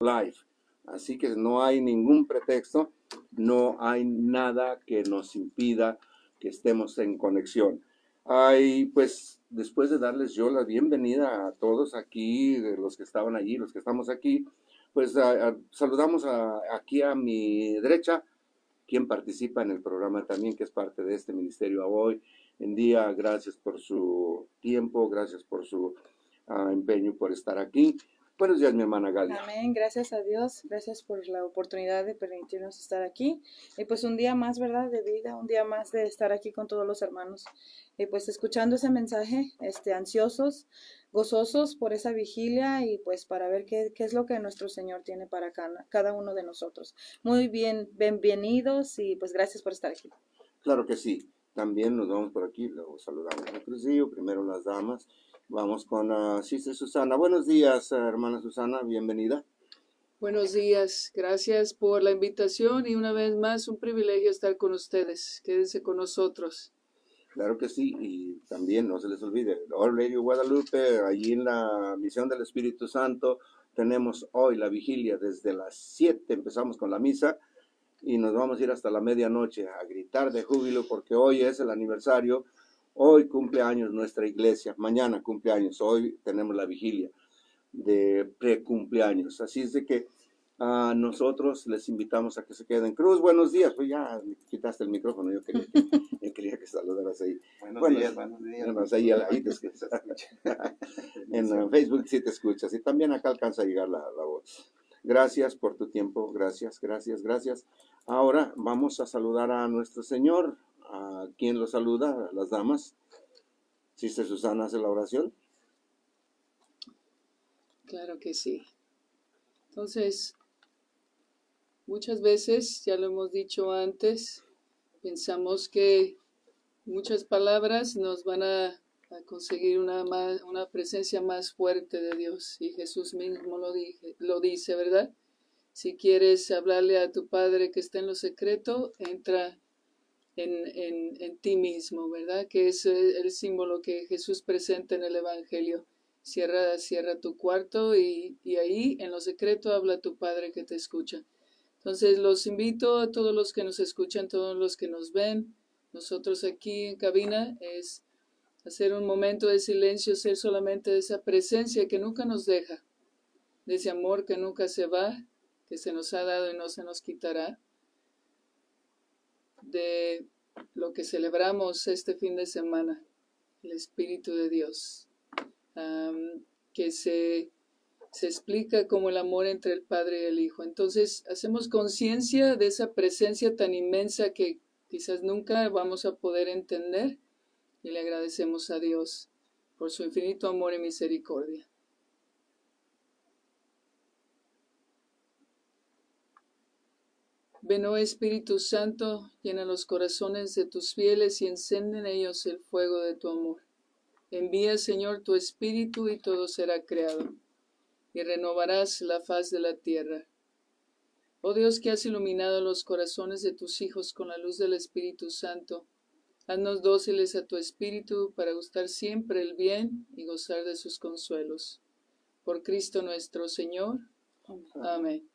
live. Así que no hay ningún pretexto, no hay nada que nos impida que estemos en conexión. Hay, pues, después de darles yo la bienvenida a todos aquí, los que estaban allí, los que estamos aquí, pues saludamos aquí a mi derecha, quien participa en el programa también, que es parte de este ministerio hoy en día. Gracias por su tiempo, gracias por su ah, empeño por estar aquí. Buenos días, mi hermana Galia. Amén, gracias a Dios, gracias por la oportunidad de permitirnos estar aquí. Y pues un día más, ¿verdad? De vida, un día más de estar aquí con todos los hermanos. Y pues escuchando ese mensaje, este, ansiosos, gozosos por esa vigilia y pues para ver qué, qué es lo que nuestro Señor tiene para cada, cada uno de nosotros. Muy bien, bienvenidos y pues gracias por estar aquí. Claro que sí. También nos vamos por aquí, luego saludamos a Crucillo, primero las damas Vamos con uh, Susana. Buenos días, hermana Susana, bienvenida. Buenos días, gracias por la invitación y una vez más un privilegio estar con ustedes. Quédense con nosotros. Claro que sí, y también no se les olvide, All Radio Guadalupe, allí en la misión del Espíritu Santo, tenemos hoy la vigilia desde las 7, empezamos con la misa y nos vamos a ir hasta la medianoche a gritar de júbilo porque hoy es el aniversario Hoy cumple años nuestra iglesia, mañana cumple años, hoy tenemos la vigilia de pre-cumpleaños. Así es de que a nosotros les invitamos a que se queden. Cruz, buenos días. Pues ya quitaste el micrófono, yo quería que, quería que saludaras ahí. Buenos días, buenos días. ahí, ahí te escuchas. en Facebook sí te escuchas y también acá alcanza a llegar la, la voz. Gracias por tu tiempo, gracias, gracias, gracias. Ahora vamos a saludar a nuestro Señor, ¿A quién lo saluda? las damas. ¿Sister Susana hace la oración? Claro que sí. Entonces, muchas veces, ya lo hemos dicho antes, pensamos que muchas palabras nos van a, conseguir una, una, presencia más fuerte de Dios. Y Jesús mismo lo, dije, lo dice, ¿verdad? Si quieres hablarle a tu Padre que está en lo secreto, entra en, ti mismo, ¿verdad? Que es el símbolo que Jesús presenta en el Evangelio. Cierra, cierra tu cuarto y, ahí en lo secreto habla tu Padre que te escucha. Entonces los invito a todos los que nos escuchan, todos los que nos ven, nosotros aquí en cabina, es hacer un momento de silencio, ser solamente de esa presencia que nunca nos deja, de ese amor que nunca se va, que se nos ha dado y no se nos quitará de lo que celebramos este fin de semana, el Espíritu de Dios, que se, se explica como el amor entre el Padre y el Hijo. Entonces hacemos conciencia de esa presencia tan inmensa que quizás nunca vamos a poder entender y le agradecemos a Dios por su infinito amor y misericordia. Ven, oh Espíritu Santo, llena los corazones de tus fieles y encende en ellos el fuego de tu amor. Envía, Señor, tu Espíritu y todo será creado, y renovarás la faz de la tierra. Oh Dios que has iluminado los corazones de tus hijos con la luz del Espíritu Santo, haznos dóciles a tu Espíritu para gustar siempre el bien y gozar de sus consuelos. Por Cristo nuestro Señor. Amén.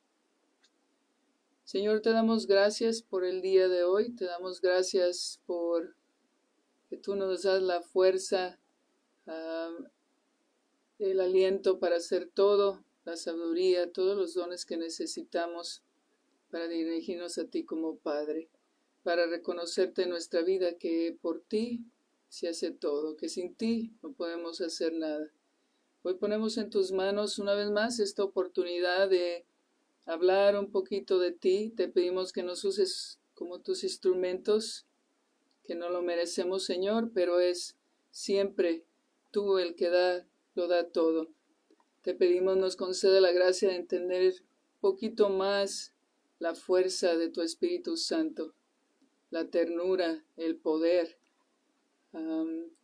Señor, te damos gracias por el día de hoy, te damos gracias por que tú nos das la fuerza, el aliento para hacer todo, la sabiduría, todos los dones que necesitamos para dirigirnos a ti como Padre, para reconocerte en nuestra vida que por ti se hace todo, que sin ti no podemos hacer nada. Hoy ponemos en tus manos una vez más esta oportunidad de hablar un poquito de ti. Te pedimos que nos uses como tus instrumentos, que no lo merecemos, Señor, pero es siempre tú el que da, lo da todo. Te pedimos nos conceda la gracia de entender un poquito más la fuerza de tu Espíritu Santo, la ternura, el poder,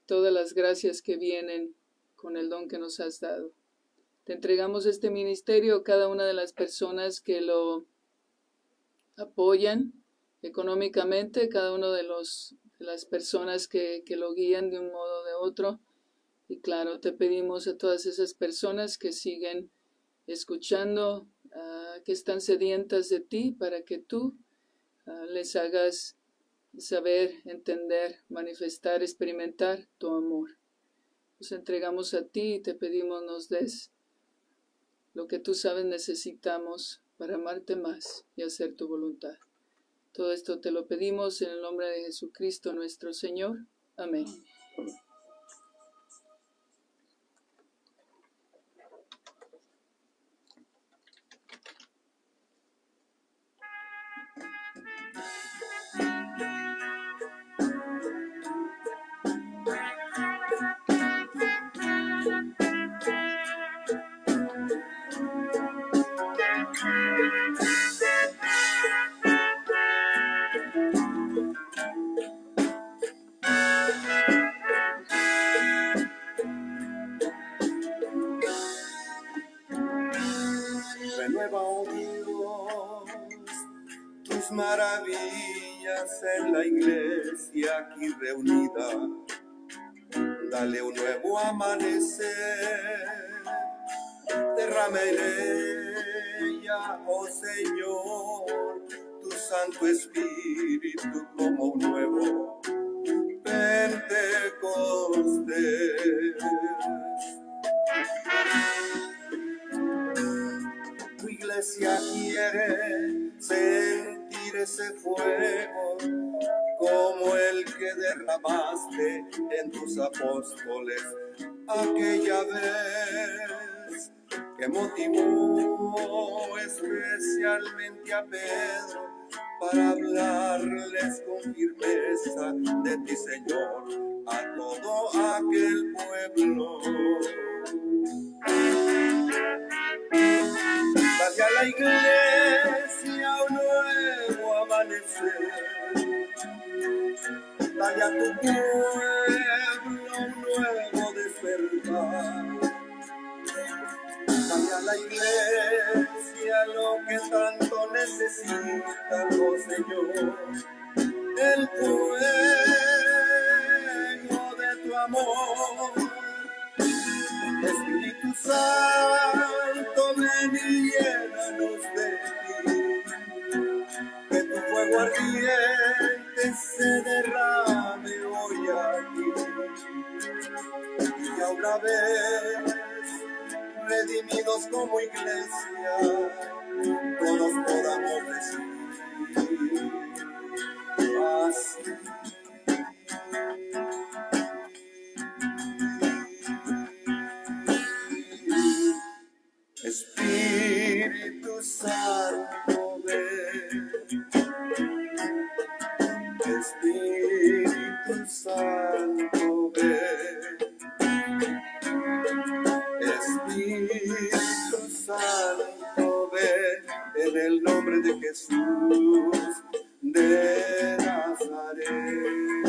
todas las gracias que vienen con el don que nos has dado. Te entregamos este ministerio a cada una de las personas que lo apoyan económicamente, cada una de, los, de las personas que, lo guían de un modo o de otro. Y claro, te pedimos a todas esas personas que siguen escuchando que están sedientas de ti para que tú ah, les hagas saber, entender, manifestar, experimentar tu amor. Nos entregamos a ti y te pedimos nos des lo que tú sabes necesitamos para amarte más y hacer tu voluntad. Todo esto te lo pedimos en el nombre de Jesucristo nuestro Señor. Amén. En la iglesia aquí reunida. Dale un nuevo amanecer, derrame en ella, oh Señor, tu Santo Espíritu como un nuevo Pentecostés. Tu iglesia quiere ese fuego como el que derramaste en tus apóstoles aquella vez que motivó especialmente a Pedro para hablarles con firmeza de ti, Señor, a todo aquel pueblo. Dale a la iglesia nuevo amanecer Dale a tu pueblo nuevo despertar. Dale a la iglesia lo que tanto necesita, oh Señor. El fuego de tu amor. Espíritu Santo, ven y llénanos de fuego ardiente se derrame hoy aquí. Y a una vez, redimidos como iglesia, todos podamos decir así. Espíritu Santo, ven Santo, ven. Espíritu Santo, ven en el nombre de Jesús de Nazaret.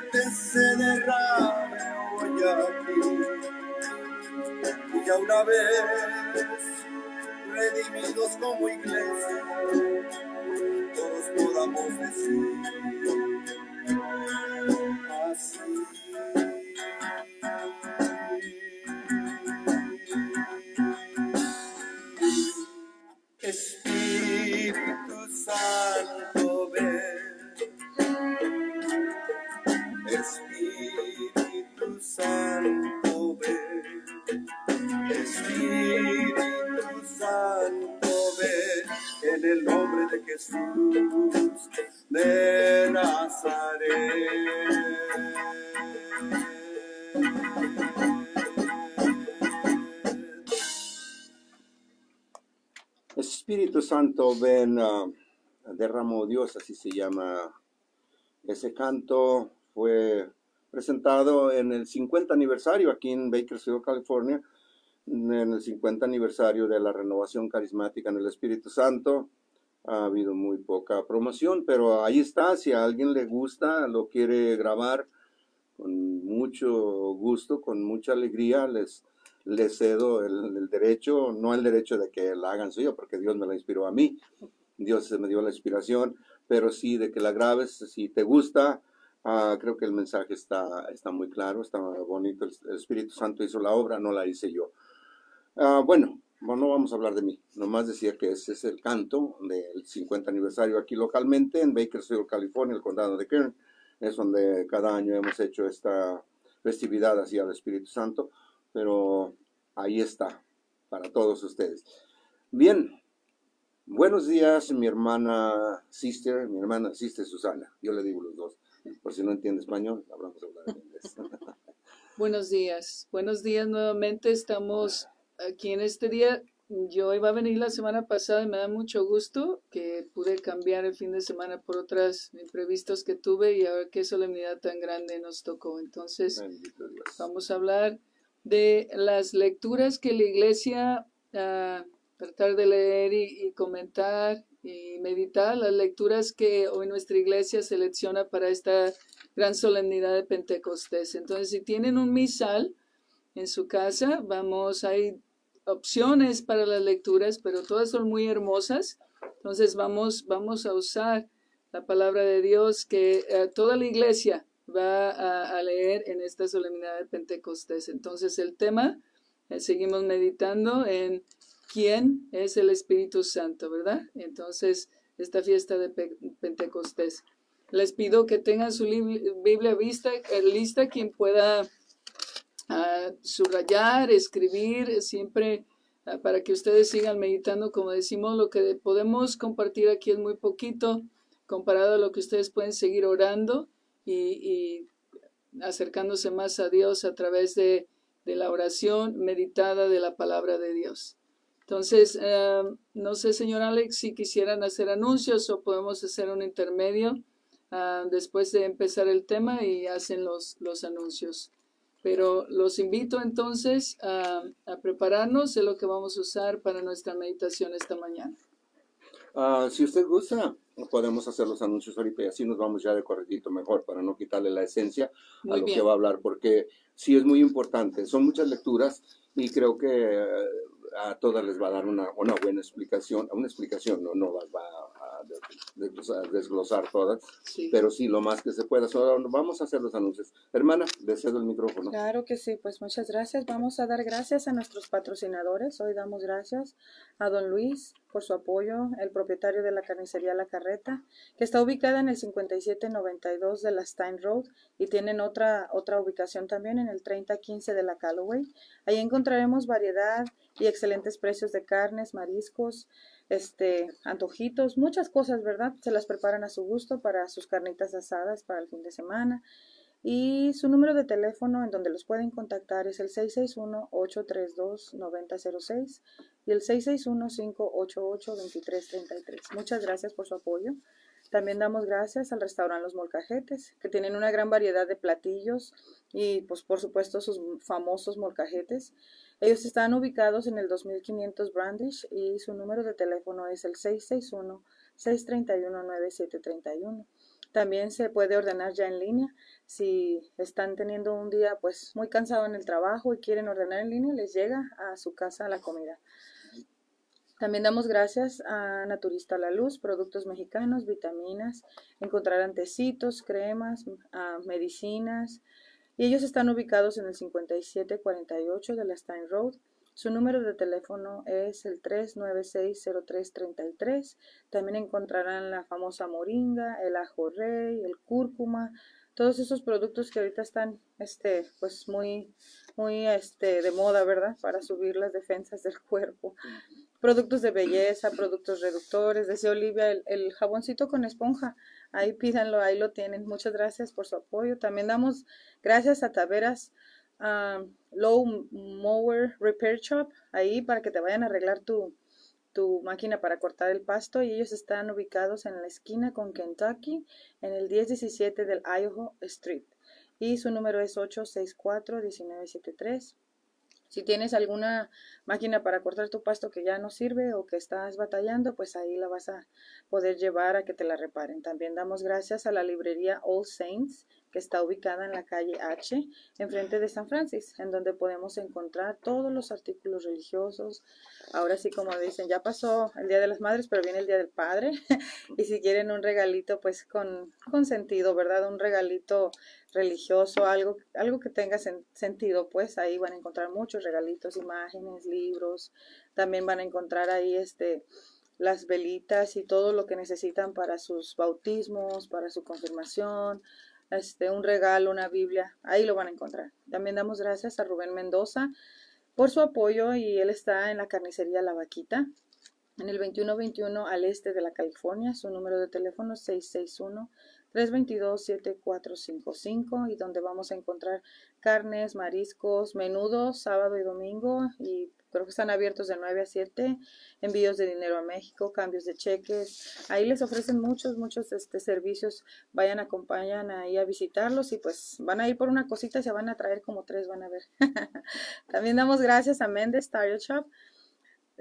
ardiente se derrame hoy aquí. Y ya una vez redimidos como iglesia, todos podamos decir así. Espíritu Santo, ven. Espíritu Santo, ven. Espíritu Santo, ven. En el nombre de Jesús de Nazaret. Espíritu Santo, ven, ah, derramó Dios, así se llama. Ese canto fue presentado en el 50 aniversario aquí en Bakersfield, California, en el 50 aniversario de la renovación carismática en el Espíritu Santo. Ha habido muy poca promoción, pero ahí está, si a alguien le gusta, lo quiere grabar, con mucho gusto, con mucha alegría, les, les cedo el, el derecho, no el derecho de que la hagan suyo, porque Dios me la inspiró a mí, Dios me dio la inspiración, pero sí de que la grabes, si te gusta, ah, creo que el mensaje está, está muy claro, está bonito, el, el Espíritu Santo hizo la obra, no la hice yo. Ah, bueno, no vamos a hablar de mí, nomás decía que ese es el canto del 50 aniversario aquí localmente en Bakersfield, California, el condado de Kern, es donde cada año hemos hecho esta festividad así al Espíritu Santo, pero ahí está, para todos ustedes. Bien, buenos días, mi hermana Sister, mi hermana Sister Susana, yo le digo los dos, por si no entiende español, hablamos hablar en inglés. Buenos días, buenos días nuevamente. Estamos aquí en este día. Yo iba a venir la semana pasada y me da mucho gusto que pude cambiar el fin de semana por otros imprevistos que tuve y ahora qué solemnidad tan grande nos tocó. Entonces, vamos a hablar de las lecturas que la iglesia ah, tratar de leer y, y comentar y meditar las lecturas que hoy nuestra iglesia selecciona para esta gran solemnidad de Pentecostés. Entonces, si tienen un misal en su casa, vamos, hay opciones para las lecturas, pero todas son muy hermosas. Entonces, vamos, vamos a usar la palabra de Dios que eh, toda la iglesia va a, leer en esta solemnidad de Pentecostés. Entonces, el tema, eh, seguimos meditando en quién es el Espíritu Santo, ¿verdad? Entonces, esta fiesta de Pe- Pentecostés. Les pido que tengan su Biblia vista, eh, lista, quien pueda ah, subrayar, escribir, siempre ah, para que ustedes sigan meditando. Como decimos, lo que podemos compartir aquí es muy poquito comparado a lo que ustedes pueden seguir orando y, acercándose más a Dios a través de la oración meditada de la palabra de Dios. Entonces, eh, no sé, señor Alex, si quisieran hacer anuncios o podemos hacer un intermedio ah, después de empezar el tema y hacen los, los anuncios. Pero los invito entonces a, a prepararnos de lo que vamos a usar para nuestra meditación esta mañana. Ah, si usted gusta, podemos hacer los anuncios ahorita y así nos vamos ya de corredito mejor para no quitarle la esencia a Muy lo bien. que va a hablar, porque sí es muy importante. Son muchas lecturas y creo que a todas les va a dar una, una buena explicación, una explicación, no, no va a desglosar, desglosar todas, Sí. pero sí lo más que se pueda. So, vamos a hacer los anuncios. Hermana, le cedo el micrófono. Claro que sí, pues muchas gracias. Vamos a dar gracias a nuestros patrocinadores. Hoy damos gracias a don Luis por su apoyo, el propietario de la carnicería La Carreta, que está ubicada en el 5792 de la Stein Road y tienen otra, otra ubicación también en el 3015 de la Callaway. Ahí encontraremos variedad y excelentes precios de carnes, mariscos, este, antojitos, muchas cosas, ¿verdad? Se las preparan a su gusto para sus carnitas asadas para el fin de semana. Y su número de teléfono en donde los pueden contactar es el 661-832-9006 y el 661-588-2333. Muchas gracias por su apoyo. También damos gracias al restaurante Los Molcajetes, que tienen una gran variedad de platillos y pues por supuesto sus famosos molcajetes. Ellos están ubicados en el 2500 Brandish y su número de teléfono es el 661-631-9731. También se puede ordenar ya en línea. Si están teniendo un día pues muy cansado en el trabajo y quieren ordenar en línea, les llega a su casa la comida. También damos gracias a Naturista La Luz, productos mexicanos, vitaminas, encontrarán tecitos, cremas, ah, medicinas. Y ellos están ubicados en el 5748 de la Stein Road. Su número de teléfono es el 396-0333. También encontrarán la famosa moringa, el ajo rey, el cúrcuma, todos esos productos que ahorita están este pues muy muy este de moda, ¿verdad? Para subir las defensas del cuerpo. Productos de belleza, productos reductores, desde Olivia el, el jaboncito con esponja. Ahí pídanlo, ahí lo tienen. Muchas gracias por su apoyo. También damos gracias a Taveras um, Low Mower Repair Shop, ahí para que te vayan a arreglar tu, tu máquina para cortar el pasto y ellos están ubicados en la esquina con Kentucky en el 1017 del Idaho Street y su número es 864-1973. Si tienes alguna máquina para cortar tu pasto que ya no sirve o que estás batallando, pues ahí la vas a poder llevar a que te la reparen. También damos gracias a la librería All Saints que está ubicada en la calle H, enfrente de San Francis, en donde podemos encontrar todos los artículos religiosos. Ahora sí, como dicen, ya pasó el Día de las Madres, pero viene el Día del Padre. y si quieren un regalito, pues con, con sentido, ¿verdad? Un regalito religioso, algo, algo que tenga sentido, pues ahí van a encontrar muchos regalitos, imágenes, libros. También van a encontrar ahí este las velitas y todo lo que necesitan para sus bautismos, para su confirmación, este, un regalo, una Biblia, ahí lo van a encontrar. También damos gracias a Rubén Mendoza por su apoyo y él está en la carnicería La Vaquita, en el 2121 al este de la California. Su número de teléfono es 661-322-7455 y donde vamos a encontrar carnes, mariscos, menudos, sábado y domingo y creo que están abiertos de 9 a 7, envíos de dinero a México, cambios de cheques, ahí les ofrecen muchos, muchos este, servicios, vayan, acompañan ahí a visitarlos y pues van a ir por una cosita y se van a traer como tres, van a ver. También damos gracias a Mendes Tire Shop,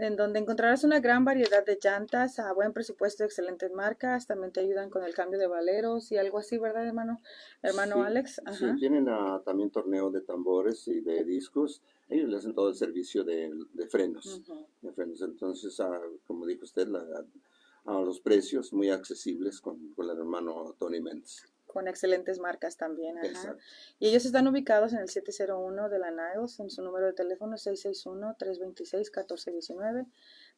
en donde encontrarás una gran variedad de llantas a buen presupuesto, excelentes marcas, también te ayudan con el cambio de valeros y algo así, ¿verdad, hermano? Hermano Alex. Sí, tienen ah, también torneo de tambores y de discos. Ellos le hacen todo el servicio de, frenos, de frenos. Entonces, ah, como dijo usted, a los precios muy accesibles con, con el hermano Tony Mendes con excelentes marcas también. Y ellos están ubicados en el 701 de la Niles, en su número de teléfono 661-326-1419.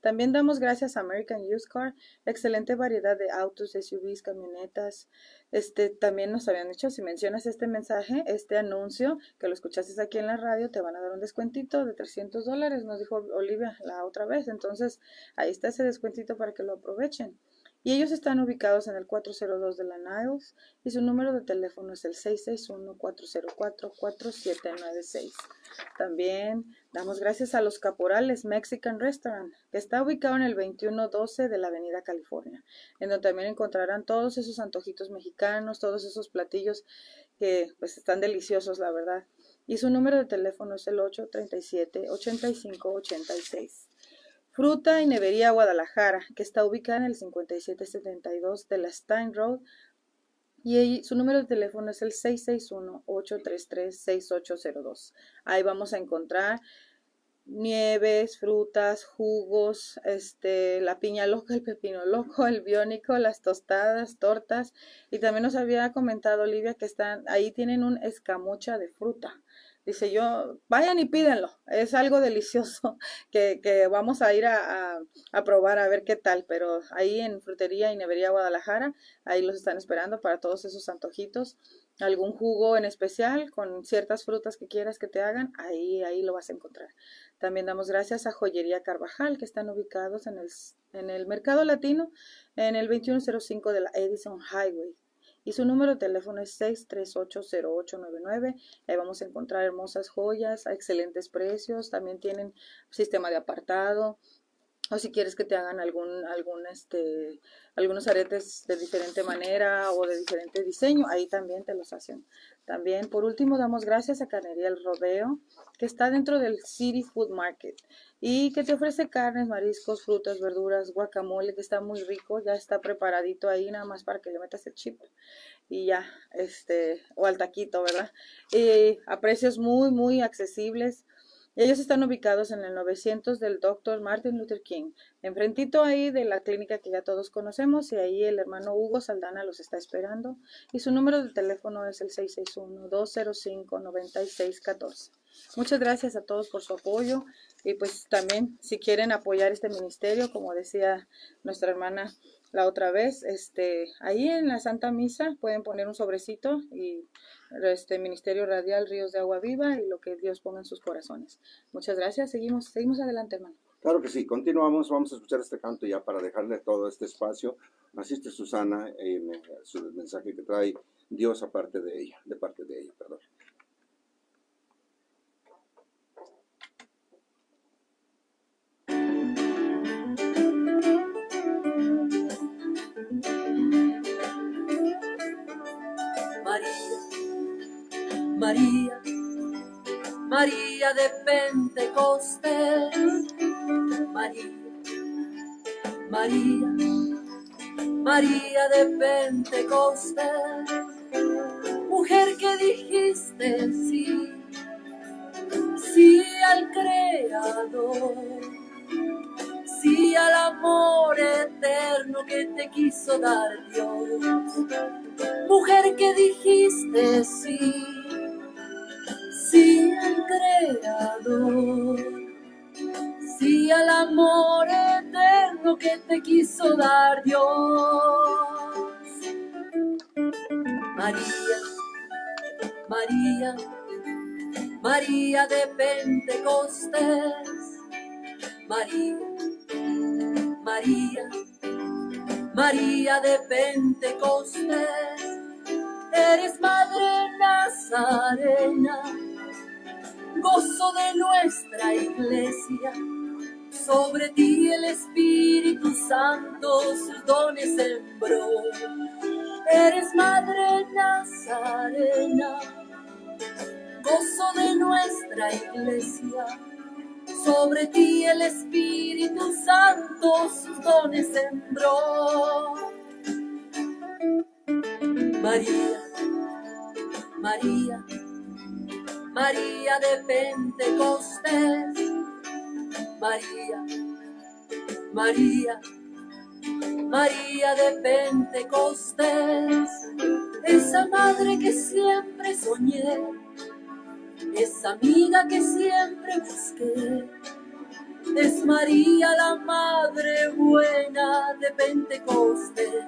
También damos gracias a American Used Car, excelente variedad de autos, SUVs, camionetas. Este, también nos habían dicho, si mencionas este mensaje, este anuncio, que lo escuchaste aquí en la radio, te van a dar un descuentito de 300 dólares, nos dijo Olivia la otra vez. Entonces, ahí está ese descuentito para que lo aprovechen y ellos están ubicados en el 402 de la Niles y su número de teléfono es el 661-404-4796. También damos gracias a los Caporales Mexican Restaurant, que está ubicado en el 2112 de la Avenida California, en donde también encontrarán todos esos antojitos mexicanos, todos esos platillos que pues están deliciosos, la verdad. Y su número de teléfono es el 837-8586. Fruta y Nevería Guadalajara, que está ubicada en el 5772 de la Stein Road. Y su número de teléfono es el 661-833-6802. Ahí vamos a encontrar nieves, frutas, jugos, este, la piña loca, el pepino loco, el biónico, las tostadas, tortas. Y también nos había comentado Olivia que están, ahí tienen un escamocha de fruta. Dice yo, vayan y pídenlo, es algo delicioso que, que vamos a ir a, a, probar a ver qué tal, pero ahí en Frutería y Nevería Guadalajara, ahí los están esperando para todos esos antojitos, algún jugo en especial con ciertas frutas que quieras que te hagan, ahí, ahí lo vas a encontrar. También damos gracias a Joyería Carvajal, que están ubicados en el, en el Mercado Latino, en el 2105 de la Edison Highway y su número de teléfono es 6380899. Ahí vamos a encontrar hermosas joyas a excelentes precios. También tienen sistema de apartado. o si quieres que te hagan algún, algún, este, algunos aretes de diferente manera o de diferente diseño, ahí también te los hacen. También, por último, damos gracias a Carnería El Rodeo, que está dentro del City Food Market y que te ofrece carnes, mariscos, frutas, verduras, guacamole, que está muy rico, ya está preparadito ahí, nada más para que le metas el chip y ya, este, o al taquito, ¿verdad? Y a precios muy, muy accesibles. Ellos están ubicados en el 900 del Dr. Martin Luther King, enfrentito ahí de la clínica que ya todos conocemos y ahí el hermano Hugo Saldana los está esperando y su número de teléfono es el 661-205-9614. Muchas gracias a todos por su apoyo y pues también si quieren apoyar este ministerio, como decía nuestra hermana la otra vez, este, ahí en la Santa Misa pueden poner un sobrecito y este Ministerio Radial Ríos de Agua Viva y lo que Dios ponga en sus corazones. Muchas gracias. Seguimos, seguimos adelante, hermano. Claro que sí, continuamos, vamos a escuchar este canto ya para dejarle todo este espacio. Asiste Susana su mensaje que trae Dios aparte de ella, de parte de ella, perdón. María, María de Pentecostés, María, María, María de Pentecostés, mujer que dijiste sí, sí al Creador, sí al amor eterno que te quiso dar María, María, María de Pentecostés, María, María, María de Pentecostés, eres Madre Nazarena gozo de nuestra iglesia. Sobre ti el Espíritu Santo sus dones sembró. Eres Madre Nazarena, gozo de nuestra iglesia. Sobre ti el Espíritu Santo sus dones sembró. María, María María de Pentecostés, María, María, María de Pentecostés, esa madre que siempre soñé, esa amiga que siempre busqué, es María la Madre buena de Pentecostés,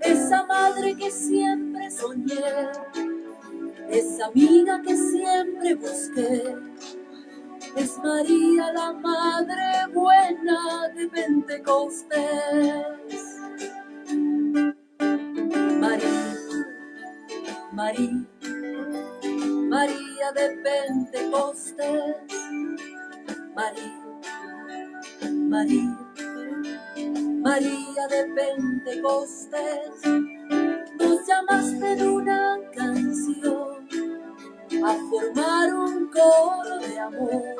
esa madre que siempre soñé esa amiga que siempre busqué. Es María la Madre Buena de Pentecostés. María, María, María de Pentecostés. María, María, María de Pentecostés. Nos llamaste de una canción a formar un coro de amor,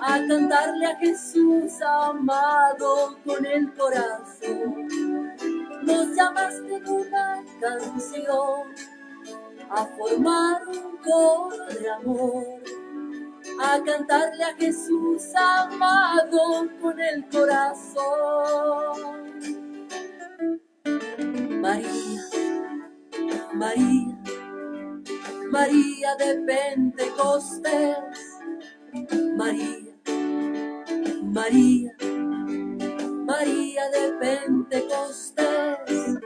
a cantarle a Jesús amado con el corazón. Nos llamaste en una canción a formar un coro de amor, a cantarle a Jesús amado con el corazón. María, María María de Pentecostés, María, María, María de Pentecostés.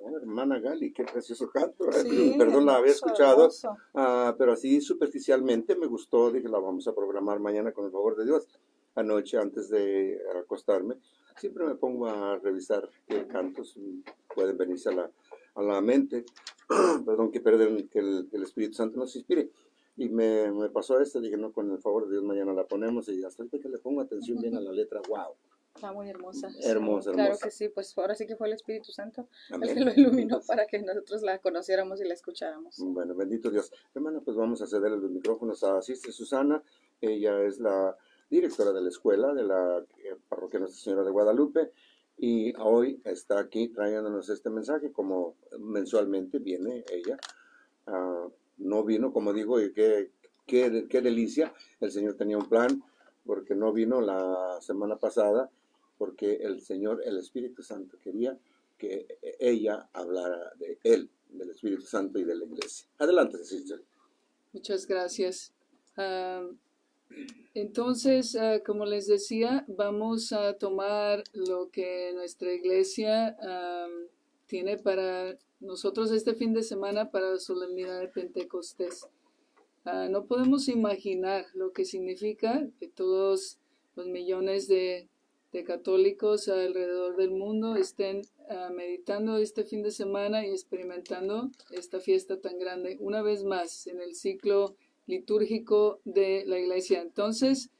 Oh, hermana Gali, qué precioso canto. Perdón, la había escuchado, uh, pero así superficialmente me gustó. Dije, la vamos a programar mañana con el favor de Dios. Anoche, antes de acostarme, siempre me pongo a revisar qué cantos pueden venirse a la, a la mente, perdón, que, perden, que el, Espíritu Santo nos inspire. Y me, me pasó este, dije, no, con el favor de Dios, mañana la ponemos y hasta ahorita que le pongo atención bien a la letra, wow. Está muy hermosa. Hermosa, Claro hermosa. que sí, pues ahora sí que fue el Espíritu Santo el Amén. que lo iluminó para que nosotros la conociéramos y la escucháramos. Bueno, bendito Dios. Hermana, pues vamos a ceder los micrófonos a Sister Susana. Ella es la directora de la escuela de la eh, parroquia Nuestra Señora de Guadalupe y hoy está aquí trayéndonos este mensaje como mensualmente viene ella. Ah, no vino, como digo, y qué, qué, qué delicia. El Señor tenía un plan porque no vino la semana pasada porque el Señor, el Espíritu Santo quería que ella hablara de Él, del Espíritu Santo y de la iglesia. Adelante, Sister. Muchas gracias. Ah, entonces, ah, como les decía, vamos a tomar lo que nuestra iglesia tiene para nosotros este fin de semana para la solemnidad de Pentecostés. Ah, no podemos imaginar lo que significa que todos los millones de, de católicos alrededor del mundo estén ah, meditando este fin de semana y experimentando esta fiesta tan grande una vez más en el ciclo litúrgico de la iglesia. Entonces,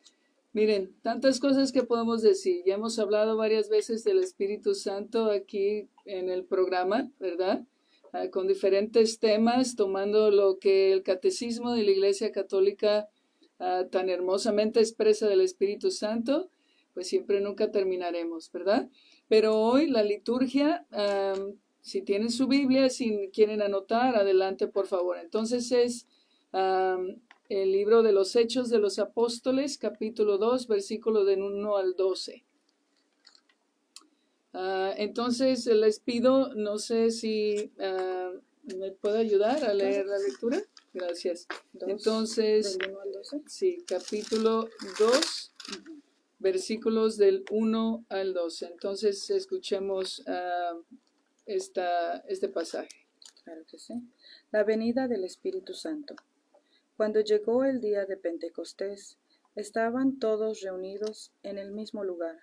miren, tantas cosas que podemos decir. Ya hemos hablado varias veces del Espíritu Santo aquí en el programa, ¿verdad? Ah, con diferentes temas, tomando lo que el catecismo de la Iglesia Católica ah, tan hermosamente expresa del Espíritu Santo, pues siempre nunca terminaremos, ¿verdad? Pero hoy la liturgia, si tienen su Biblia, si quieren anotar, adelante por favor. Entonces es am, el libro de los Hechos de los Apóstoles, capítulo 2, versículo del 1 al 12. Ah, entonces les pido, no sé si ah, me puede ayudar a leer la lectura. Gracias. Dos, Entonces, del 1 al 12. sí, capítulo 2, versículos del 1 al 12. Entonces, escuchemos ah, esta, este pasaje. Claro que sí. La venida del Espíritu Santo. Cuando llegó el día de Pentecostés, estaban todos reunidos en el mismo lugar.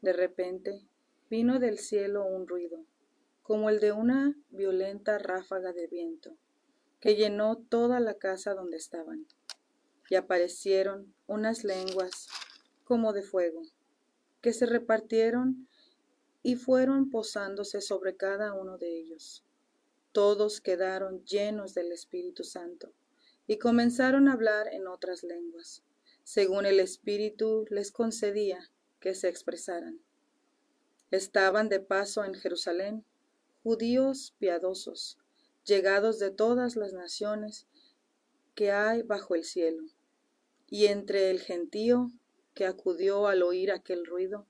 De repente vino del cielo un ruido, como el de una violenta ráfaga de viento, que llenó toda la casa donde estaban. Y aparecieron unas lenguas como de fuego, que se repartieron y fueron posándose sobre cada uno de ellos todos quedaron llenos del Espíritu Santo y comenzaron a hablar en otras lenguas, según el Espíritu les concedía que se expresaran. Estaban de paso en Jerusalén judíos piadosos, llegados de todas las naciones que hay bajo el cielo, y entre el gentío que acudió al oír aquel ruido,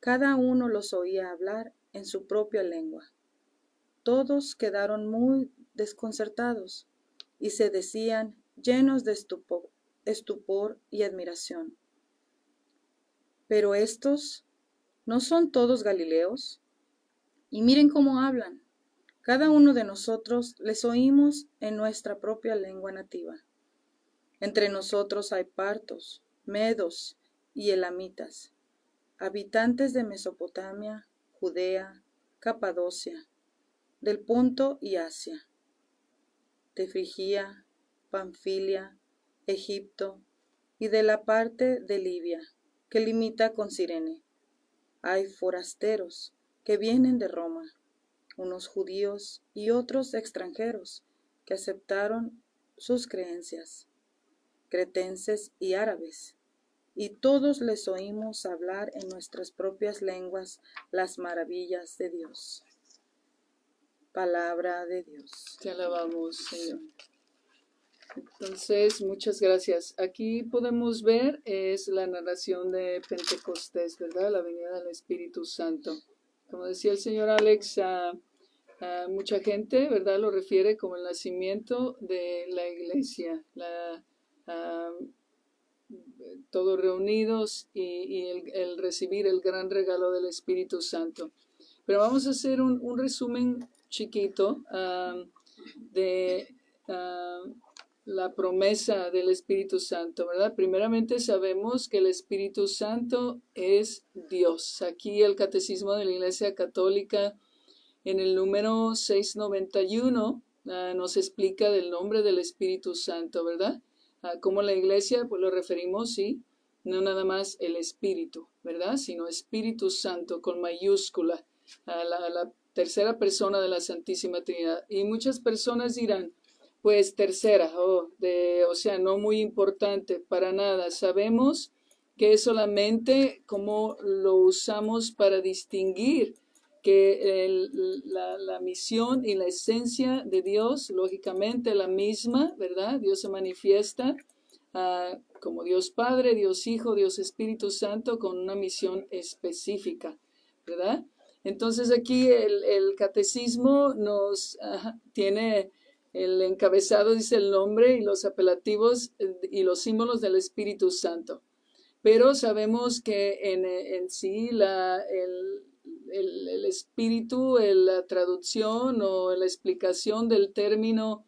cada uno los oía hablar en su propia lengua todos quedaron muy desconcertados y se decían llenos de estupor, estupor y admiración. Pero estos no son todos galileos. Y miren cómo hablan. Cada uno de nosotros les oímos en nuestra propia lengua nativa. Entre nosotros hay partos, medos y elamitas, habitantes de Mesopotamia, Judea, Capadocia, del Ponto y Asia, de Frigia, Panfilia, Egipto y de la parte de Libia que limita con Sirene. Hay forasteros que vienen de Roma, unos judíos y otros extranjeros que aceptaron sus creencias, cretenses y árabes, y todos les oímos hablar en nuestras propias lenguas las maravillas de Dios. Palabra de Dios. Te alabamos, Señor. Entonces, muchas gracias. Aquí podemos ver es la narración de Pentecostés, ¿verdad? La venida del Espíritu Santo. Como decía el señor Alex, a, a mucha gente, ¿verdad? Lo refiere como el nacimiento de la iglesia, todos reunidos y, el, recibir el gran regalo del Espíritu Santo. Pero vamos a hacer un resumen chiquito ah, de ah, la promesa del Espíritu Santo, ¿verdad? Primeramente sabemos que el Espíritu Santo es Dios. Aquí el Catecismo de la Iglesia Católica en el número 691 ah, nos explica del nombre del Espíritu Santo, ¿verdad? Ah, como la iglesia, pues lo referimos, sí, no nada más el Espíritu, ¿verdad? Sino Espíritu Santo con mayúscula, la, la tercera persona de la Santísima Trinidad. Y muchas personas dirán, pues tercera, oh, de, o sea, no muy importante, para nada. Sabemos que es solamente como lo usamos para distinguir que la, misión y la esencia de Dios, lógicamente la misma, ¿verdad? Dios se manifiesta uh, como Dios Padre, Dios Hijo, Dios Espíritu Santo con una misión específica, ¿verdad? Entonces aquí el, catecismo nos tiene el encabezado, dice el nombre y los apelativos eh, y los símbolos del Espíritu Santo. Pero sabemos que en, sí el, espíritu, la traducción o la explicación del término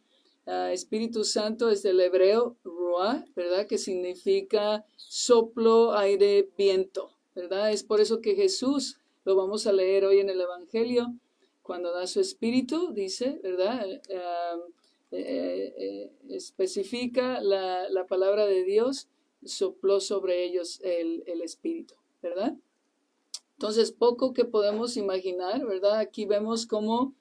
ah, Espíritu Santo es del hebreo ruah, ¿verdad? Que significa soplo, aire, viento, ¿verdad? Es por eso que Jesús, lo vamos a leer hoy en el Evangelio, cuando da su espíritu, dice, ¿verdad? Ah, eh, eh, especifica la, la, palabra de Dios, sopló sobre ellos el, el espíritu, ¿verdad? Entonces, poco que podemos imaginar, ¿verdad? Aquí vemos cómo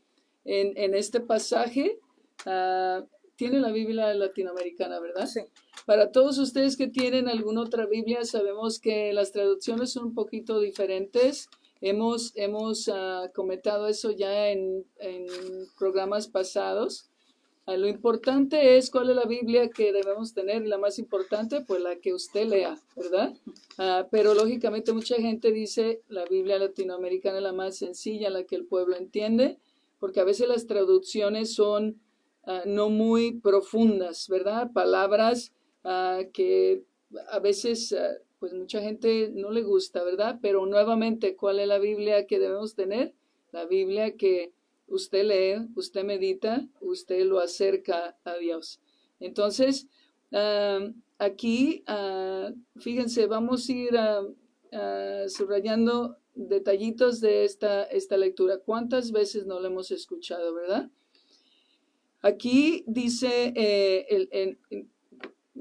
en, en este pasaje uh, tiene la Biblia latinoamericana, ¿verdad? Sí. Para todos ustedes que tienen alguna otra Biblia, sabemos que las traducciones son un poquito diferentes. Hemos, hemos uh, comentado eso ya en, programas pasados. Ah, lo importante es cuál es la Biblia que debemos tener la más importante, pues la que usted lea, ¿verdad? Ah, pero lógicamente mucha gente dice la Biblia latinoamericana es la más sencilla, la que el pueblo entiende, porque a veces las traducciones son no muy profundas, ¿verdad? Palabras que a veces pues mucha gente no le gusta, ¿verdad? Pero nuevamente, ¿cuál es la Biblia que debemos tener? La Biblia que usted lee, usted medita, usted lo acerca a Dios. Entonces, aquí, ah, fíjense, vamos a ir subrayando detallitos de esta, esta lectura. ¿Cuántas veces no lo hemos escuchado, verdad? Aquí dice, eh, el,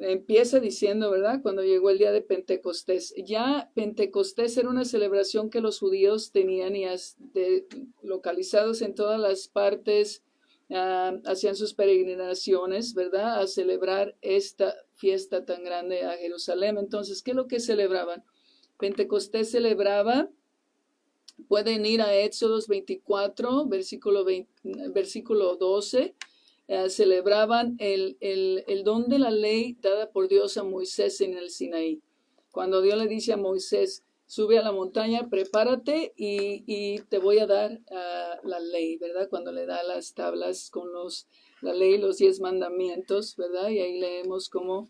empieza diciendo, ¿verdad? Cuando llegó el día de Pentecostés. Ya Pentecostés era una celebración que los judíos tenían y localizados en todas las partes, ah, hacían sus peregrinaciones, ¿verdad? A celebrar esta fiesta tan grande a Jerusalén. Entonces, ¿qué es lo que celebraban? Pentecostés celebraba, pueden ir a Éxodos 24, versículo, 20, versículo 12 eh, celebraban el, el, el, don de la ley dada por Dios a Moisés en el Sinaí. Cuando Dios le dice a Moisés, sube a la montaña, prepárate y, y te voy a dar uh, la ley, ¿verdad? Cuando le da las tablas con los, la ley, los diez mandamientos, ¿verdad? Y ahí leemos cómo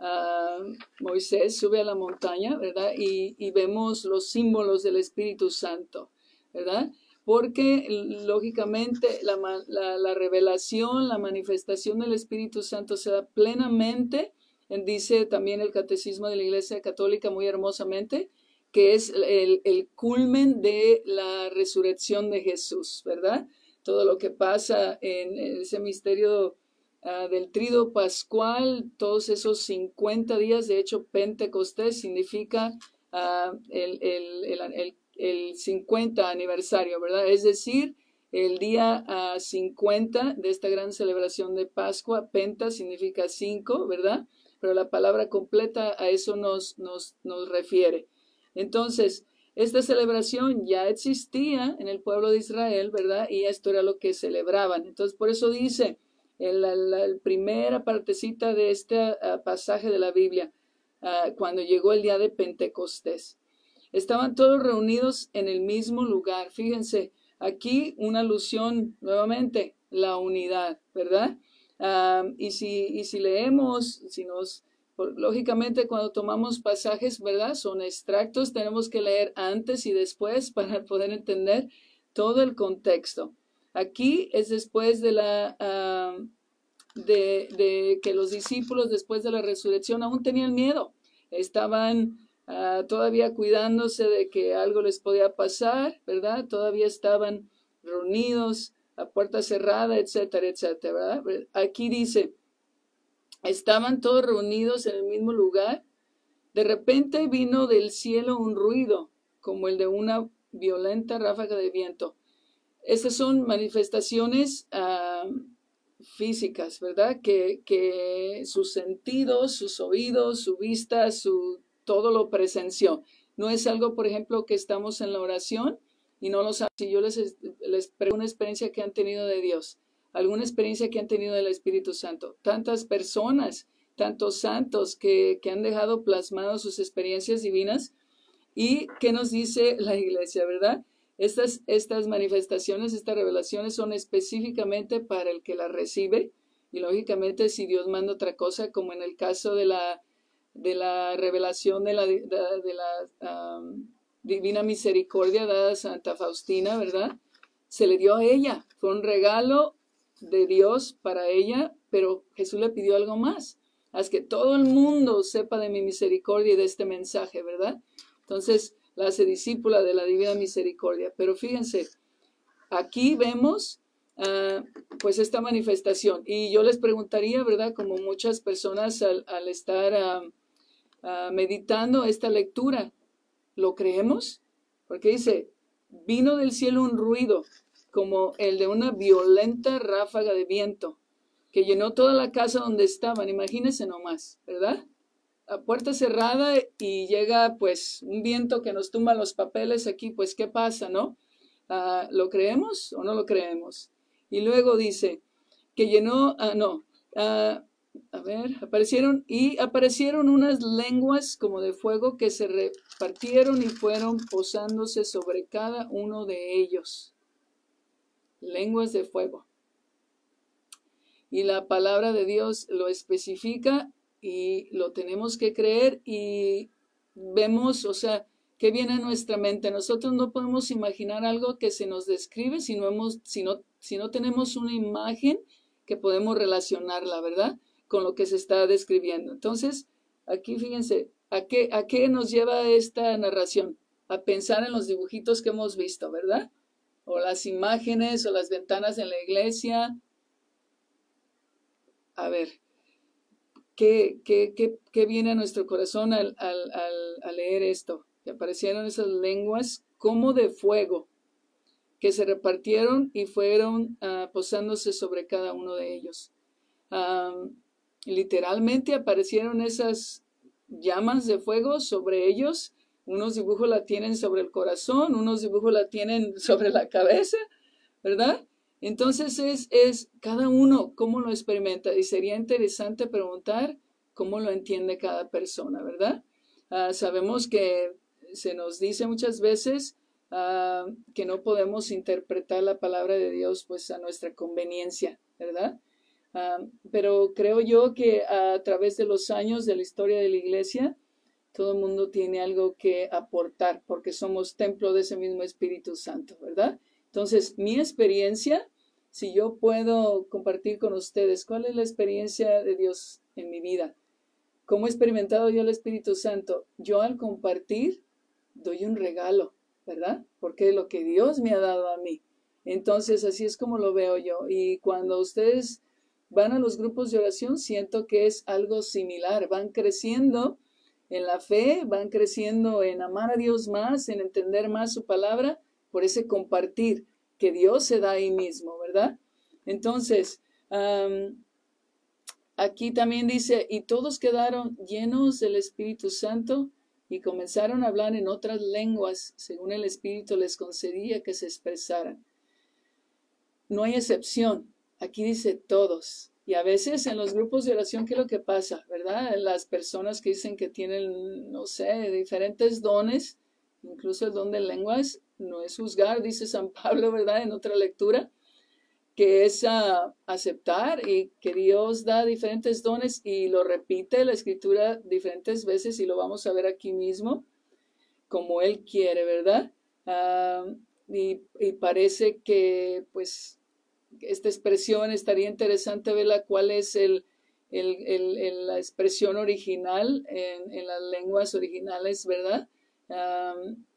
uh, Moisés sube a la montaña, ¿verdad? Y, y vemos los símbolos del Espíritu Santo, ¿verdad? Porque lógicamente la, revelación, la manifestación del Espíritu Santo se da plenamente, dice también el Catecismo de la Iglesia Católica muy hermosamente, que es el, culmen de la resurrección de Jesús, ¿verdad? Todo lo que pasa en ese misterio ah, del trido pascual, todos esos 50 días, de hecho, Pentecostés significa uh, el, el, el 50 aniversario, ¿verdad? Es decir, el día 50 ah, de esta gran celebración de Pascua, penta significa 5, ¿verdad? Pero la palabra completa a eso nos, nos, nos refiere. Entonces, esta celebración ya existía en el pueblo de Israel, ¿verdad? Y esto era lo que celebraban. Entonces, por eso dice en la, primera partecita de este ah, pasaje de la Biblia, ah, cuando llegó el día de Pentecostés. Estaban todos reunidos en el mismo lugar. Fíjense, aquí una alusión nuevamente, la unidad, ¿verdad? y, si, y si leemos, si nos, lógicamente cuando tomamos pasajes, ¿verdad? Son extractos, tenemos que leer antes y después para poder entender todo el contexto. Aquí es después de la... de, de, que los discípulos después de la resurrección aún tenían miedo, estaban Ah, todavía cuidándose de que algo les podía pasar, ¿verdad? Todavía estaban reunidos a puerta cerrada, etcétera, etcétera, ¿verdad? Aquí dice, estaban todos reunidos en el mismo lugar. De repente vino del cielo un ruido, como el de una violenta ráfaga de viento. Estas son manifestaciones ah, físicas, ¿verdad? Que, que sus sentidos, sus oídos, su vista, su, todo lo presenció. No es algo, por ejemplo, que estamos en la oración y no lo saben. Si yo les, les pregunto una experiencia que han tenido de Dios, alguna experiencia que han tenido del Espíritu Santo. Tantas personas, tantos santos que, han dejado plasmado sus experiencias divinas y qué nos dice la iglesia, ¿verdad? Estas, estas manifestaciones, estas revelaciones son específicamente para el que las recibe y lógicamente si Dios manda otra cosa, como en el caso de la, de la revelación de la, de, la divina misericordia dada a Santa Faustina, ¿verdad? Se le dio a ella, fue un regalo de Dios para ella, pero Jesús le pidió algo más. Haz que todo el mundo sepa de mi misericordia y de este mensaje, ¿verdad? Entonces la hace discípula de la divina misericordia. Pero fíjense, aquí vemos uh, pues esta manifestación. Y yo les preguntaría, ¿verdad? Como muchas personas al, estar uh, meditando esta lectura, ¿lo creemos? Porque dice, vino del cielo un ruido como el de una violenta ráfaga de viento que llenó toda la casa donde estaban. Imagínense nomás, ¿verdad? A puerta cerrada y llega pues un viento que nos tumba los papeles aquí, pues ¿qué pasa, no? Ah, ¿Lo creemos o no lo creemos? Y luego dice que llenó, ah, no, ah, a ver, aparecieron y aparecieron unas lenguas como de fuego que se repartieron y fueron posándose sobre cada uno de ellos lenguas de fuego. Y la palabra de Dios lo especifica y lo tenemos que creer y vemos, o sea, que viene a nuestra mente. Nosotros no podemos imaginar algo que se nos describe si no, hemos, si no, si no tenemos una imagen que podemos relacionarla, ¿verdad? Con lo que se está describiendo. Entonces, aquí fíjense, ¿a qué, ¿a qué nos lleva esta narración? A pensar en los dibujitos que hemos visto, ¿verdad? o las imágenes o las ventanas en la iglesia. A ver, ¿qué, qué, qué, qué viene a nuestro corazón al, al, al, leer esto? Que aparecieron esas lenguas como de fuego que se repartieron y fueron uh, posándose sobre cada uno de ellos. Um, literalmente aparecieron esas llamas de fuego sobre ellos unos dibujos la tienen sobre el corazón, unos dibujos la tienen sobre la cabeza, ¿verdad? Entonces es, es cada uno cómo lo experimenta y sería interesante preguntar cómo lo entiende cada persona, ¿verdad? Ah, sabemos que se nos dice muchas veces ah, que no podemos interpretar la palabra de Dios pues a nuestra conveniencia, ¿verdad? Ah, pero creo yo que a través de los años de la historia de la iglesia, todo el mundo tiene algo que aportar porque somos templo de ese mismo Espíritu Santo, ¿verdad? Entonces, mi experiencia, si yo puedo compartir con ustedes cuál es la experiencia de Dios en mi vida, cómo he experimentado yo el Espíritu Santo, yo al compartir doy un regalo, ¿verdad? Porque es lo que Dios me ha dado a mí. Entonces, así es como lo veo yo. Y cuando ustedes van a los grupos de oración, siento que es algo similar, van creciendo en la fe, van creciendo en amar a Dios más, en entender más su palabra, por ese compartir que Dios se da ahí mismo, ¿verdad? Entonces, aquí también dice, y todos quedaron llenos del Espíritu Santo y comenzaron a hablar en otras lenguas, según el Espíritu les concedía que se expresaran. No hay excepción, aquí dice todos. Y a veces en los grupos de oración, ¿qué es lo que pasa? ¿Verdad? Las personas que dicen que tienen, no sé, diferentes dones, incluso el don de lenguas, no es juzgar, dice San Pablo, ¿verdad? En otra lectura, que es uh, aceptar y que Dios da diferentes dones y lo repite la escritura diferentes veces y lo vamos a ver aquí mismo, como Él quiere, ¿verdad? Y, y parece que pues esta expresión estaría interesante verla cuál es el, el, la expresión original en, en, las lenguas originales, ¿verdad?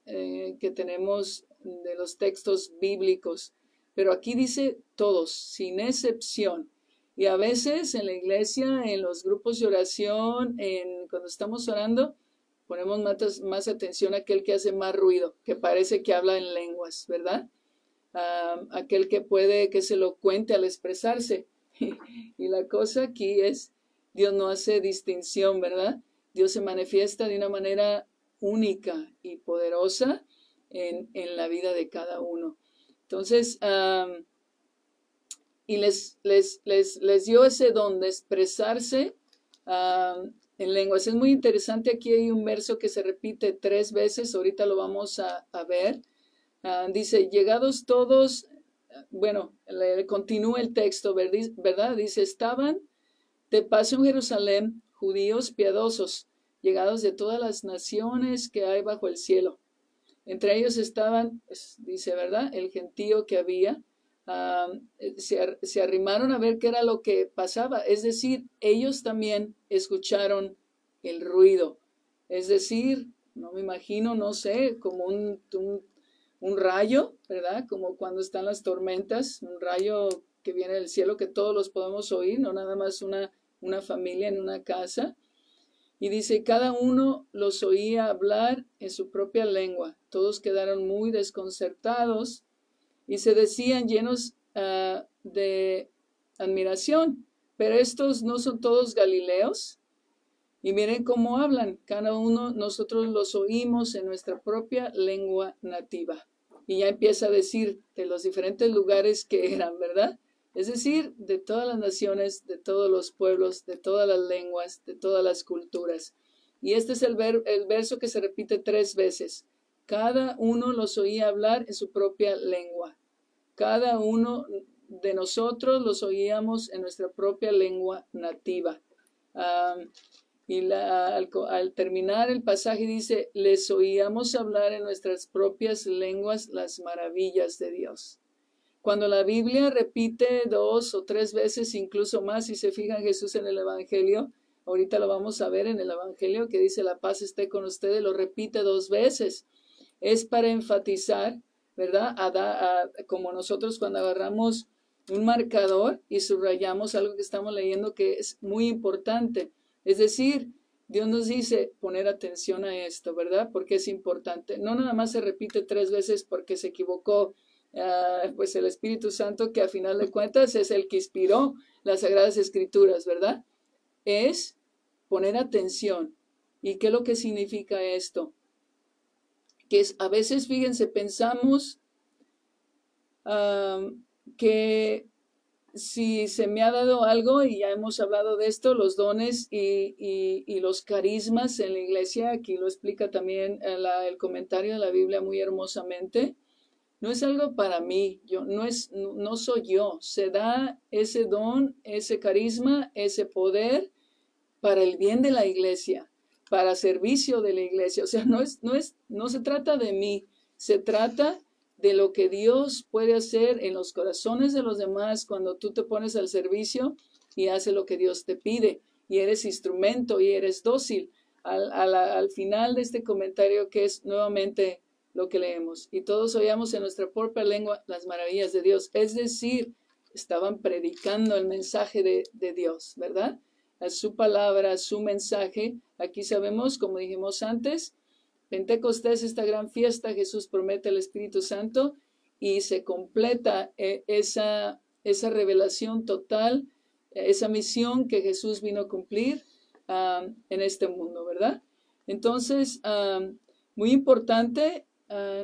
Eh, que tenemos de los textos bíblicos. pero aquí dice todos, sin excepción. Y a veces en la iglesia, en los grupos de oración, en, cuando estamos orando, ponemos más, más atención a aquel que hace más ruido, que parece que habla en lenguas, ¿verdad? Aquel que puede, que se lo cuente al expresarse. y la cosa aquí es, Dios no hace distinción, ¿verdad? Dios se manifiesta de una manera única y poderosa en, la vida de cada uno. Entonces, y les, les, les, dio ese don de expresarse en lenguas. Es muy interesante, aquí hay un verso que se repite tres veces, ahorita lo vamos a, ver. Ah, dice, llegados todos, bueno, le, continúa el texto, ¿verdad? Dice, estaban de paso en Jerusalén judíos piadosos, llegados de todas las naciones que hay bajo el cielo. Entre ellos estaban, pues, dice, ¿verdad? El gentío que había. se, se, arrimaron a ver qué era lo que pasaba. Es decir, ellos también escucharon el ruido. Es decir, no me imagino, no sé, como un, un, rayo, ¿verdad? Como cuando están las tormentas, un rayo que viene del cielo que todos los podemos oír, no nada más una, una familia en una casa. Y dice, cada uno los oía hablar en su propia lengua. Todos quedaron muy desconcertados y se decían llenos ah, de admiración. Pero estos no son todos galileos. Y miren cómo hablan. Cada uno nosotros los oímos en nuestra propia lengua nativa. Y ya empieza a decir de los diferentes lugares que eran, ¿verdad? es decir, de todas las naciones, de todos los pueblos, de todas las lenguas, de todas las culturas. Y este es el, verso que se repite tres veces. Cada uno los oía hablar en su propia lengua. Cada uno de nosotros los oíamos en nuestra propia lengua nativa. Y al, terminar el pasaje dice, les oíamos hablar en nuestras propias lenguas las maravillas de Dios. Cuando la Biblia repite dos o tres veces, incluso más, si se fijan Jesús en el Evangelio, ahorita lo vamos a ver en el Evangelio que dice la paz esté con ustedes, lo repite dos veces. Es para enfatizar, ¿verdad? Como nosotros cuando agarramos un marcador y subrayamos algo que estamos leyendo que es muy importante. Es decir, Dios nos dice poner atención a esto, ¿verdad? Porque es importante. No nada más se repite tres veces porque se equivocó Ah, pues el Espíritu Santo, que a final de cuentas es el que inspiró las Sagradas Escrituras, ¿verdad? Es poner atención. ¿Y qué es lo que significa esto? Que a veces, fíjense, pensamos que si se me ha dado algo, y ya hemos hablado de esto, los dones y, los carismas en la iglesia, aquí lo explica también eh, el comentario de la Biblia muy hermosamente, no es algo para mí, yo, no, es, no, soy yo, se da ese don, ese carisma, ese poder para el bien de la iglesia, para servicio de la iglesia. O sea, no, es, no, es, no se trata de mí, se trata de lo que Dios puede hacer en los corazones de los demás cuando tú te pones al servicio y haces lo que Dios te pide y eres instrumento y eres dócil. Al, al final de este comentario que es nuevamente lo que leemos. Y todos oíamos en nuestra propia lengua las maravillas de Dios. Es decir, estaban predicando el mensaje de, Dios, ¿verdad? A su palabra, su mensaje. Aquí sabemos, como dijimos antes, Pentecostés, esta gran fiesta, Jesús promete el Espíritu Santo y se completa eh, esa, esa revelación total, esa misión que Jesús vino a cumplir ah, en este mundo, ¿verdad? Entonces, ah, muy importante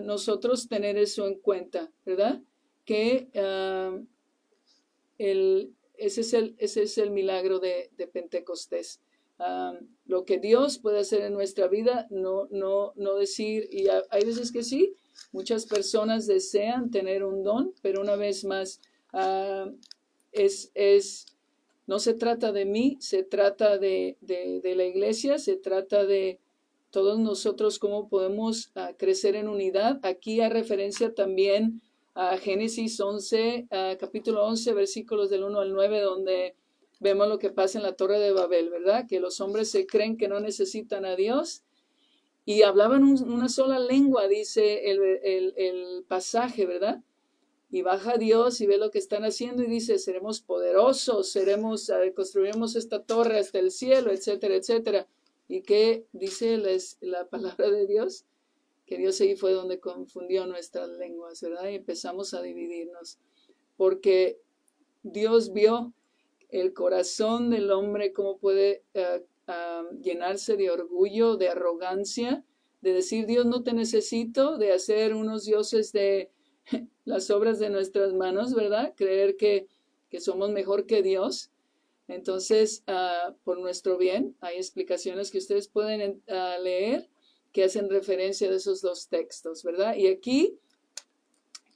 nosotros tener eso en cuenta, ¿verdad? Que ah, ese, es el, ese es el milagro de, Pentecostés. Ah, lo que Dios puede hacer en nuestra vida, no, no, no decir, y hay veces que sí, muchas personas desean tener un don, pero una vez más, ah, es, es, no se trata de mí, se trata de, de la iglesia, se trata de, todos nosotros cómo podemos ah, crecer en unidad. Aquí hay referencia también a Génesis 11, capítulo 11, versículos del 1 al 9, donde vemos lo que pasa en la torre de Babel, ¿verdad? Que los hombres se creen que no necesitan a Dios y hablaban una sola lengua, dice el, el pasaje, ¿verdad? y baja Dios y ve lo que están haciendo y dice, seremos poderosos, seremos, eh, construiremos esta torre hasta el cielo, etcétera, etcétera. ¿Y qué dice la, la palabra de Dios? Que Dios ahí fue donde confundió nuestras lenguas, ¿verdad? Y empezamos a dividirnos. Porque Dios vio el corazón del hombre, cómo puede eh, llenarse de orgullo, de arrogancia, de decir, Dios no te necesito, de hacer unos dioses de las obras de nuestras manos, ¿verdad? Creer que, somos mejor que Dios. Entonces, ah, por nuestro bien, hay explicaciones que ustedes pueden ah, leer que hacen referencia de esos dos textos, ¿verdad? Y aquí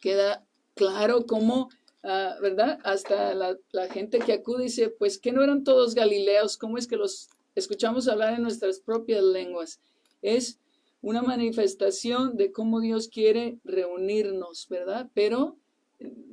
queda claro cómo, ah, ¿verdad? Hasta la, gente que acude dice, pues que no eran todos galileos, ¿cómo es que los escuchamos hablar en nuestras propias lenguas? Es una manifestación de cómo Dios quiere reunirnos, ¿verdad? Pero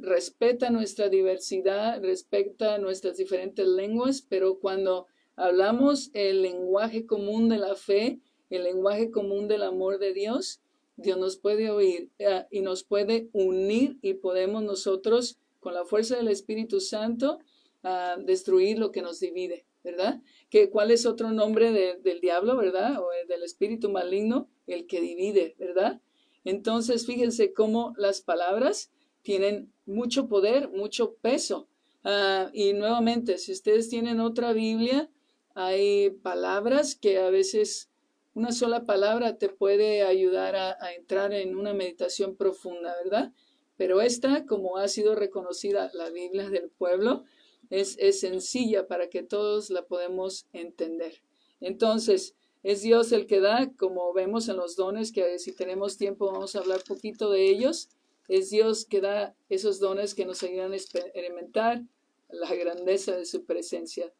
respeta nuestra diversidad, respeta nuestras diferentes lenguas, pero cuando hablamos el lenguaje común de la fe, el lenguaje común del amor de Dios, Dios nos puede oír eh, y nos puede unir y podemos nosotros, con la fuerza del Espíritu Santo, ah, destruir lo que nos divide, ¿verdad? Que, ¿Cuál es otro nombre del diablo, verdad? O del espíritu maligno el que divide, ¿verdad? Entonces, fíjense cómo las palabras tienen mucho poder, mucho peso. Ah, y nuevamente, si ustedes tienen otra Biblia, hay palabras que a veces una sola palabra te puede ayudar a, entrar en una meditación profunda, ¿verdad? Pero esta, como ha sido reconocida la Biblia del pueblo, es, es sencilla para que todos la podemos entender. Entonces, es Dios el que da, como vemos en los dones, que si tenemos tiempo vamos a hablar poquito de ellos. Es Dios que da esos dones que nos ayudan a experimentar la grandeza de su presencia.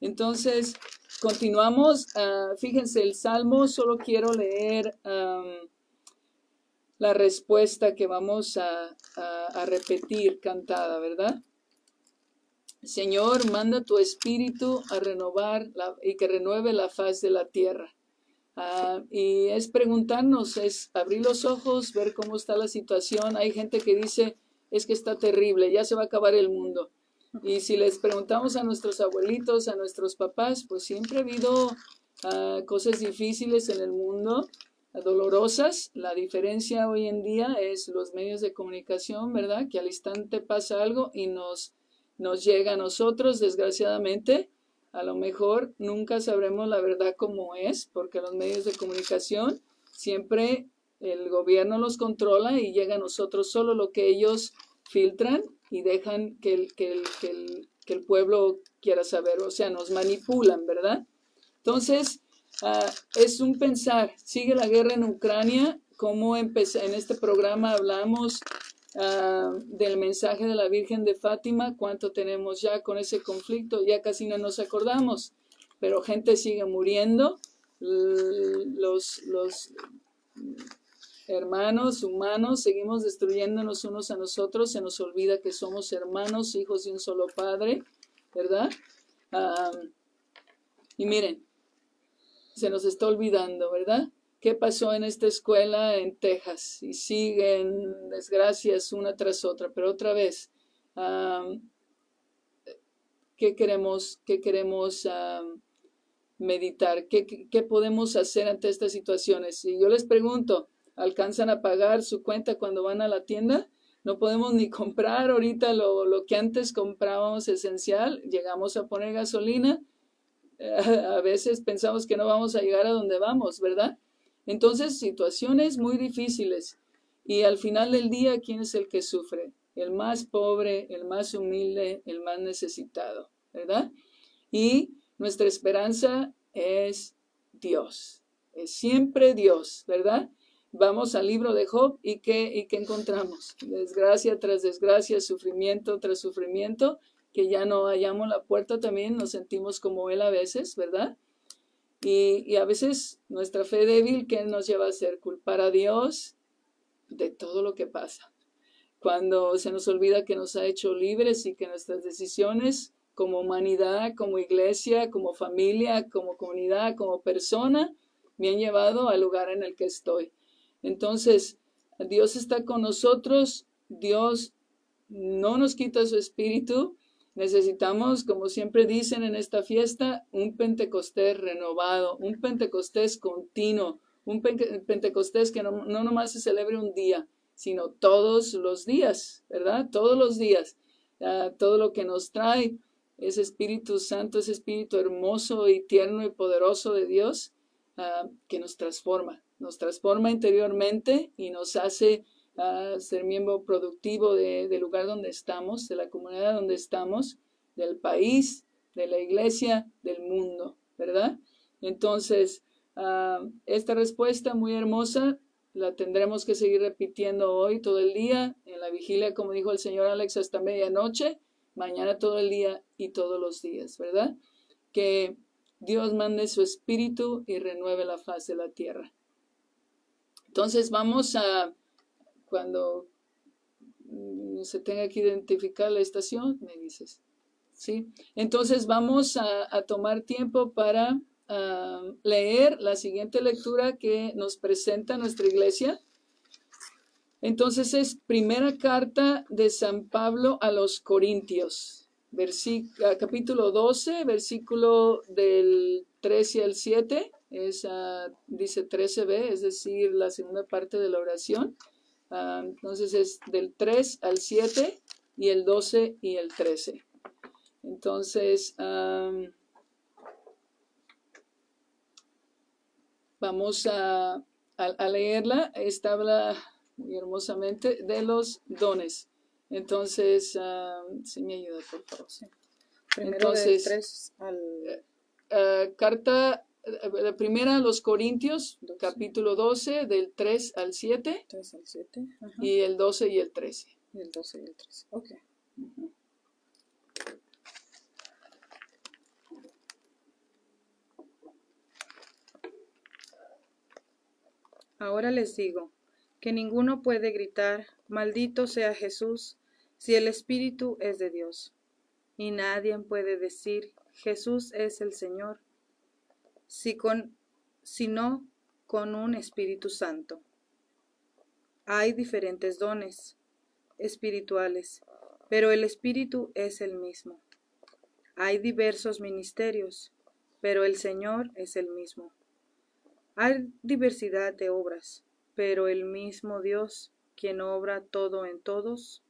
Entonces, continuamos. Ah, fíjense, el Salmo, solo quiero leer la respuesta que vamos a, repetir cantada, ¿verdad? Señor, manda tu espíritu a renovar y que renueve la faz de la tierra. Ah, y es preguntarnos, es abrir los ojos, ver cómo está la situación. Hay gente que dice, es que está terrible, ya se va a acabar el mundo. Y si les preguntamos a nuestros abuelitos, a nuestros papás, pues siempre ha habido ah, cosas difíciles en el mundo, dolorosas. La diferencia hoy en día es los medios de comunicación, ¿verdad? Que al instante pasa algo y nos nos llega a nosotros, desgraciadamente. A lo mejor nunca sabremos la verdad como es, porque los medios de comunicación siempre el gobierno los controla y llega a nosotros solo lo que ellos filtran y dejan que el, que el, que el, que el pueblo quiera saber, o sea, nos manipulan, ¿verdad? Entonces, ah, es un pensar, sigue la guerra en Ucrania, como en este programa hablamos Ah, del mensaje de la Virgen de Fátima, cuánto tenemos ya con ese conflicto, ya casi no nos acordamos, pero gente sigue muriendo, los, los hermanos humanos seguimos destruyéndonos unos a nosotros, se nos olvida que somos hermanos, hijos de un solo Padre, ¿verdad? Ah, y miren, se nos está olvidando, ¿verdad? qué pasó en esta escuela en Texas y siguen desgracias una tras otra, pero otra vez, ¿qué queremos, qué queremos meditar? ¿Qué, ¿Qué, podemos hacer ante estas situaciones? Y yo les pregunto, ¿alcanzan a pagar su cuenta cuando van a la tienda? No podemos ni comprar ahorita lo, lo que antes comprábamos esencial, llegamos a poner gasolina, a veces pensamos que no vamos a llegar a donde vamos, ¿verdad? Entonces, situaciones muy difíciles. Y al final del día, ¿quién es el que sufre? El más pobre, el más humilde, el más necesitado, ¿verdad? Y nuestra esperanza es Dios. Es siempre Dios, ¿verdad? Vamos al libro de Job y ¿qué, y qué encontramos? Desgracia tras desgracia, sufrimiento tras sufrimiento, que ya no hallamos la puerta también, nos sentimos como Él a veces, ¿verdad? Y, a veces nuestra fe débil, ¿qué nos lleva a hacer? Culpar a Dios de todo lo que pasa. Cuando se nos olvida que nos ha hecho libres y que nuestras decisiones como humanidad, como iglesia, como familia, como comunidad, como persona, me han llevado al lugar en el que estoy. Entonces, Dios está con nosotros, Dios no nos quita su espíritu. Necesitamos, como siempre dicen en esta fiesta, un Pentecostés renovado, un Pentecostés continuo, un Pentecostés que no, no nomás se celebre un día, sino todos los días, ¿verdad? Todos los días. Todo lo que nos trae ese Espíritu Santo, ese Espíritu hermoso y tierno y poderoso de Dios ah, que nos transforma, nos transforma interiormente y nos hace ah, ser miembro productivo del lugar donde estamos, de la comunidad donde estamos, del país, de la iglesia, del mundo, ¿verdad? Entonces, esta respuesta muy hermosa la tendremos que seguir repitiendo hoy todo el día, en la vigilia, como dijo el Señor Alex, hasta medianoche, mañana todo el día y todos los días, ¿verdad? Que Dios mande su espíritu y renueve la faz de la tierra. Entonces vamos a, cuando mm, se tenga que identificar la estación, me dices. ¿Sí? Entonces vamos a, tomar tiempo para leer la siguiente lectura que nos presenta nuestra iglesia. Entonces es primera carta de San Pablo a los Corintios, ah, capítulo 12, versículo del 13 al 7, es, dice 13b, es decir, la segunda parte de la oración. Ah, entonces es del 3 al 7 y el 12 y el 13. Entonces, Vamos a, leerla. Esta habla muy hermosamente de los dones. Entonces, uh, sí me ayuda, por favor. Primero Entonces, de 3 al... Eh, carta, la primera a los Corintios, capítulo 12, del 3 al 7. 3 al 7. Y el 12 y el 13. Y el 12 y el 13. Ok. Ahora les digo, que ninguno puede gritar, maldito sea Jesús, si el Espíritu es de Dios. Y nadie puede decir, Jesús es el Señor, si con, sino con un Espíritu Santo. Hay diferentes dones espirituales, pero el Espíritu es el mismo. Hay diversos ministerios, pero el Señor es el mismo. Hay diversidad de obras, pero el mismo Dios, quien obra todo en todos,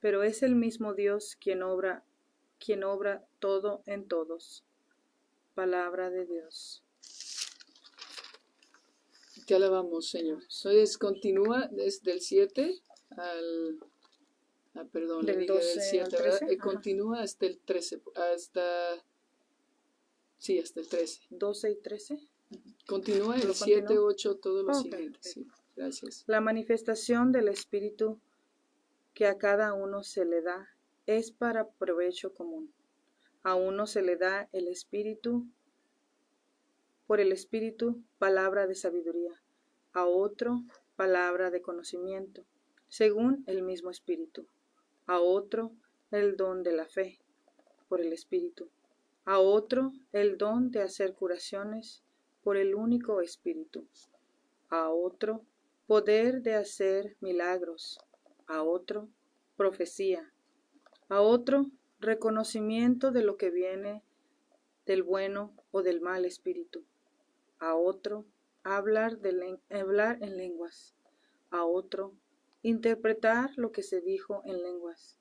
pero es el mismo Dios quien obra, quien obra todo en todos. Palabra de Dios. Te alabamos, Señor. Entonces continúa desde el 7 al ah, perdón, del 12 7, Y continúa hasta el 13, hasta Sí, hasta el 13. 12 y 13. Continúa el 7, 8, todo lo siguiente. Sí, gracias. La manifestación del Espíritu que a cada uno se le da es para provecho común. A uno se le da el Espíritu, por el Espíritu, palabra de sabiduría, a otro, palabra de conocimiento, según el mismo Espíritu, a otro, el don de la fe, por el Espíritu a otro el don de hacer curaciones por el único Espíritu, a otro poder de hacer milagros, a otro profecía, a otro reconocimiento de lo que viene del bueno o del mal espíritu, a otro hablar, en lenguas, a otro interpretar lo que se dijo en lenguas.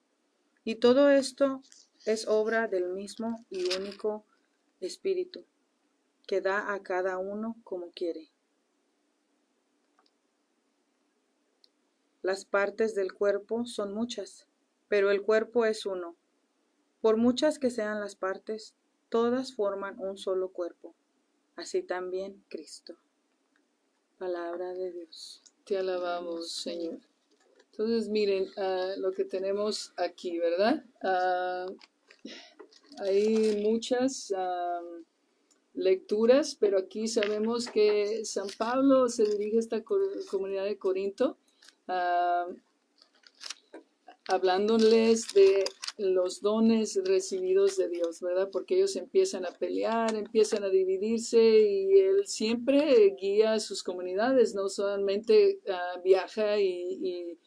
Y todo esto es obra del mismo y único Espíritu, que da a cada uno como quiere. Las partes del cuerpo son muchas, pero el cuerpo es uno. Por muchas que sean las partes, todas forman un solo cuerpo. Así también Cristo. Palabra de Dios. Te alabamos, Señor. Entonces, miren ah, lo que tenemos aquí, ¿verdad? Ah, hay muchas lecturas, pero aquí sabemos que San Pablo se dirige a esta comunidad de Corinto hablándoles de los dones recibidos de Dios, ¿verdad? Porque ellos empiezan a pelear, empiezan a dividirse y Él siempre guía a sus comunidades, no solamente ah, viaja y,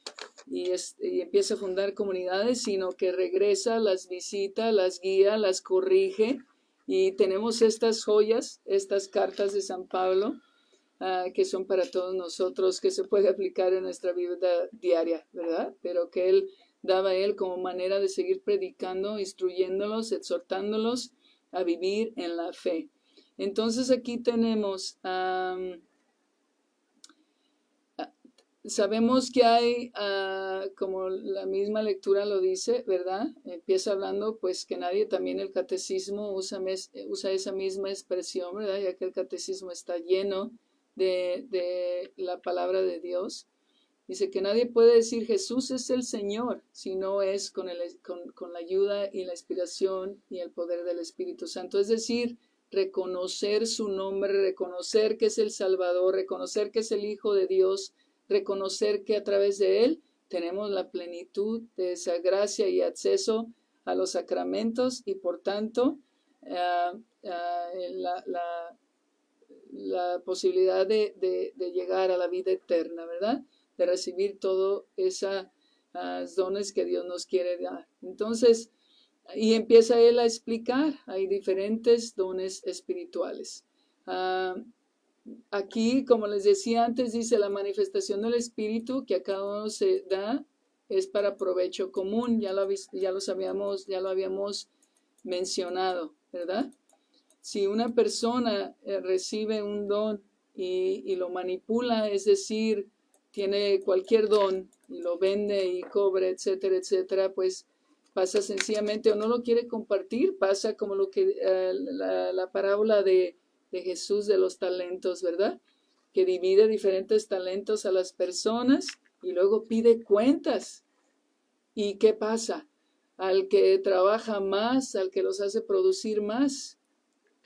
y, empieza a fundar comunidades, sino que regresa, las visita, las guía, las corrige. Y tenemos estas joyas, estas cartas de San Pablo, uh, que son para todos nosotros, que se puede aplicar en nuestra vida diaria, ¿verdad? Pero que Él daba Él como manera de seguir predicando, instruyéndolos, exhortándolos a vivir en la fe. Entonces aquí tenemos... Sabemos que hay, uh, como la misma lectura lo dice, ¿verdad? Empieza hablando, pues que nadie, también el catecismo usa, esa misma expresión, ¿verdad? Ya que el catecismo está lleno de, la palabra de Dios. Dice que nadie puede decir Jesús es el Señor si no es con, el, con, la ayuda y la inspiración y el poder del Espíritu Santo. Es decir, reconocer su nombre, reconocer que es el Salvador, reconocer que es el Hijo de Dios, reconocer que a través de Él tenemos la plenitud de esa gracia y acceso a los sacramentos y por tanto la, posibilidad de, llegar a la vida eterna, ¿verdad? De recibir todo esos uh, dones que Dios nos quiere dar. Entonces, y empieza él a explicar, hay diferentes dones espirituales. Aquí, como les decía antes, dice la manifestación del Espíritu que a cada uno se da es para provecho común. Ya lo, ya lo sabíamos, ya lo habíamos mencionado, ¿verdad? Si una persona eh, recibe un don y lo manipula, es decir, tiene cualquier don y lo vende y cobre, etcétera, etcétera, pues pasa sencillamente o no lo quiere compartir, pasa como lo que eh, la, la, parábola de de Jesús de los talentos, ¿verdad? Que divide diferentes talentos a las personas y luego pide cuentas. ¿Y qué pasa? Al que trabaja más, al que los hace producir más,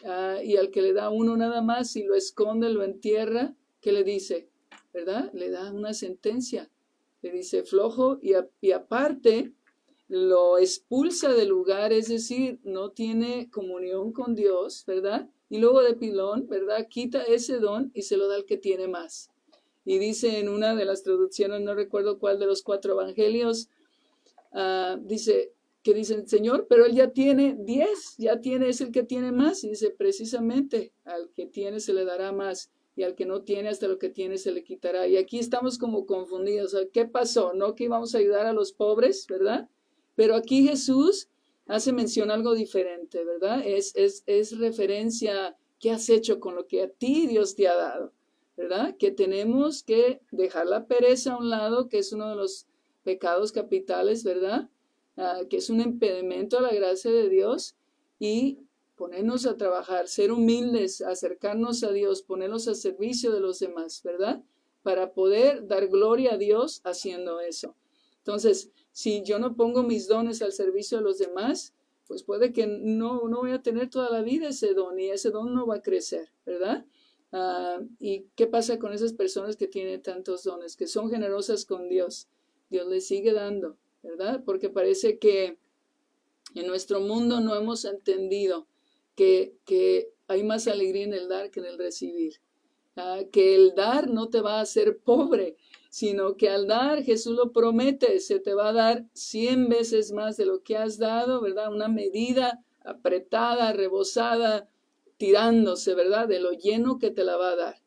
uh, y al que le da uno nada más y lo esconde, lo entierra, ¿qué le dice? ¿Verdad? Le da una sentencia. Le dice flojo y, aparte lo expulsa del lugar, es decir, no tiene comunión con Dios, ¿verdad? y luego de pilón, ¿verdad? Quita ese don y se lo da al que tiene más. Y dice en una de las traducciones, no recuerdo cuál de los cuatro evangelios, uh, dice que dicen, Señor, pero él ya tiene diez, ya tiene, es el que tiene más. Y dice, precisamente, al que tiene se le dará más y al que no tiene hasta lo que tiene se le quitará. Y aquí estamos como confundidos. ¿Qué pasó? No que íbamos a ayudar a los pobres, ¿verdad? Pero aquí Jesús hace mención algo diferente, ¿verdad? Es, es, es referencia qué has hecho con lo que a ti Dios te ha dado, ¿verdad? Que tenemos que dejar la pereza a un lado, que es uno de los pecados capitales, ¿verdad? Uh, que es un impedimento a la gracia de Dios y ponernos a trabajar, ser humildes, acercarnos a Dios, ponernos a servicio de los demás, ¿verdad? Para poder dar gloria a Dios haciendo eso. Entonces, si yo no pongo mis dones al servicio de los demás, pues puede que no, no voy a tener toda la vida ese don y ese don no va a crecer, ¿verdad? Uh, ¿Y qué pasa con esas personas que tienen tantos dones, que son generosas con Dios? Dios les sigue dando, ¿verdad? Porque parece que en nuestro mundo no hemos entendido que, hay más alegría en el dar que en el recibir. Uh, que el dar no te va a hacer pobre, sino que al dar, Jesús lo promete, se te va a dar cien veces más de lo que has dado, ¿verdad? Una medida apretada, rebosada, tirándose, ¿verdad? De lo lleno que te la va a dar.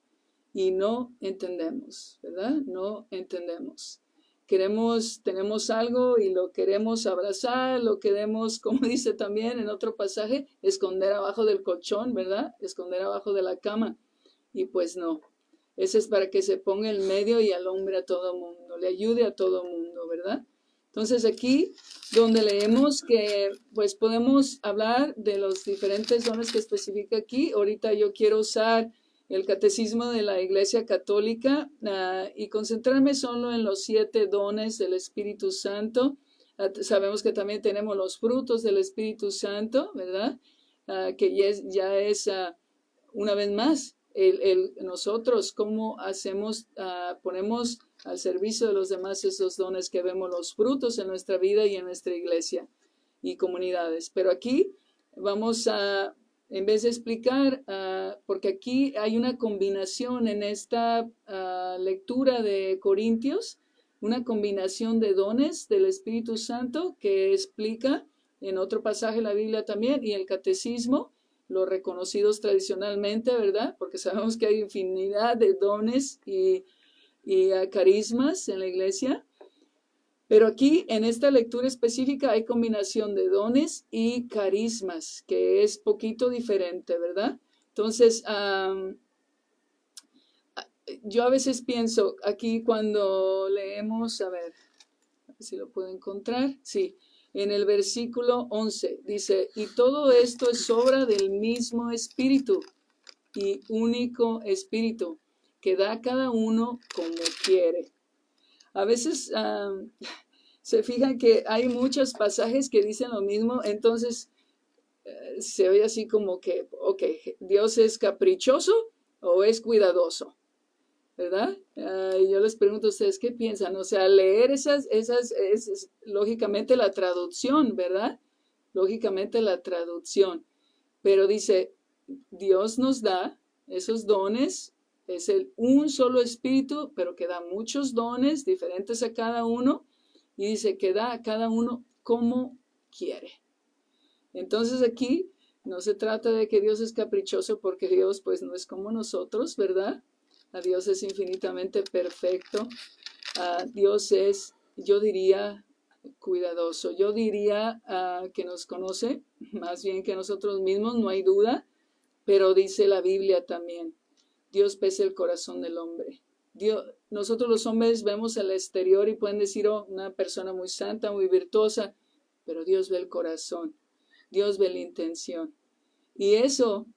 Y no entendemos, ¿verdad? No entendemos. Queremos, tenemos algo y lo queremos abrazar, lo queremos, como dice también en otro pasaje, esconder abajo del colchón, ¿verdad? Esconder abajo de la cama. Y pues no, ese es para que se ponga el medio y alumbre a todo mundo, le ayude a todo mundo, ¿verdad? Entonces aquí donde leemos que pues podemos hablar de los diferentes dones que especifica aquí. Ahorita yo quiero usar el catecismo de la Iglesia Católica uh, y concentrarme solo en los siete dones del Espíritu Santo. Uh, sabemos que también tenemos los frutos del Espíritu Santo, ¿verdad? Uh, que ya es, ya es una vez más el, el, nosotros cómo hacemos, ponemos al servicio de los demás esos dones que vemos los frutos en nuestra vida y en nuestra iglesia y comunidades. Pero aquí vamos a, en vez de explicar, uh, porque aquí hay una combinación en esta uh, lectura de Corintios, una combinación de dones del Espíritu Santo que explica en otro pasaje de la Biblia también y el catecismo, los reconocidos tradicionalmente, ¿verdad? Porque sabemos que hay infinidad de dones y, y ah, carismas en la iglesia. Pero aquí, en esta lectura específica, hay combinación de dones y carismas, que es poquito diferente, ¿verdad? Entonces, yo a veces pienso aquí cuando leemos, a ver, a ver si lo puedo encontrar, sí, en el versículo 11 dice, y todo esto es obra del mismo espíritu y único espíritu que da a cada uno como quiere. A veces se fijan que hay muchos pasajes que dicen lo mismo, entonces eh, se ve así como que, ok, Dios es caprichoso o es cuidadoso. ¿verdad? yo les pregunto a ustedes qué piensan, o sea, leer esas, esas, es, lógicamente la traducción, ¿verdad? Lógicamente la traducción, pero dice, Dios nos da esos dones, es el un solo espíritu, pero que da muchos dones diferentes a cada uno, y dice que da a cada uno como quiere. Entonces aquí no se trata de que Dios es caprichoso porque Dios pues no es como nosotros, ¿verdad? A Dios es infinitamente perfecto. A Dios es, yo diría, cuidadoso. Yo diría que nos conoce más bien que nosotros mismos, no hay duda, pero dice la Biblia también, Dios pesa el corazón del hombre. Dios, nosotros los hombres vemos el exterior y pueden decir, oh, una persona muy santa, muy virtuosa, pero Dios ve el corazón, Dios ve la intención. Y eso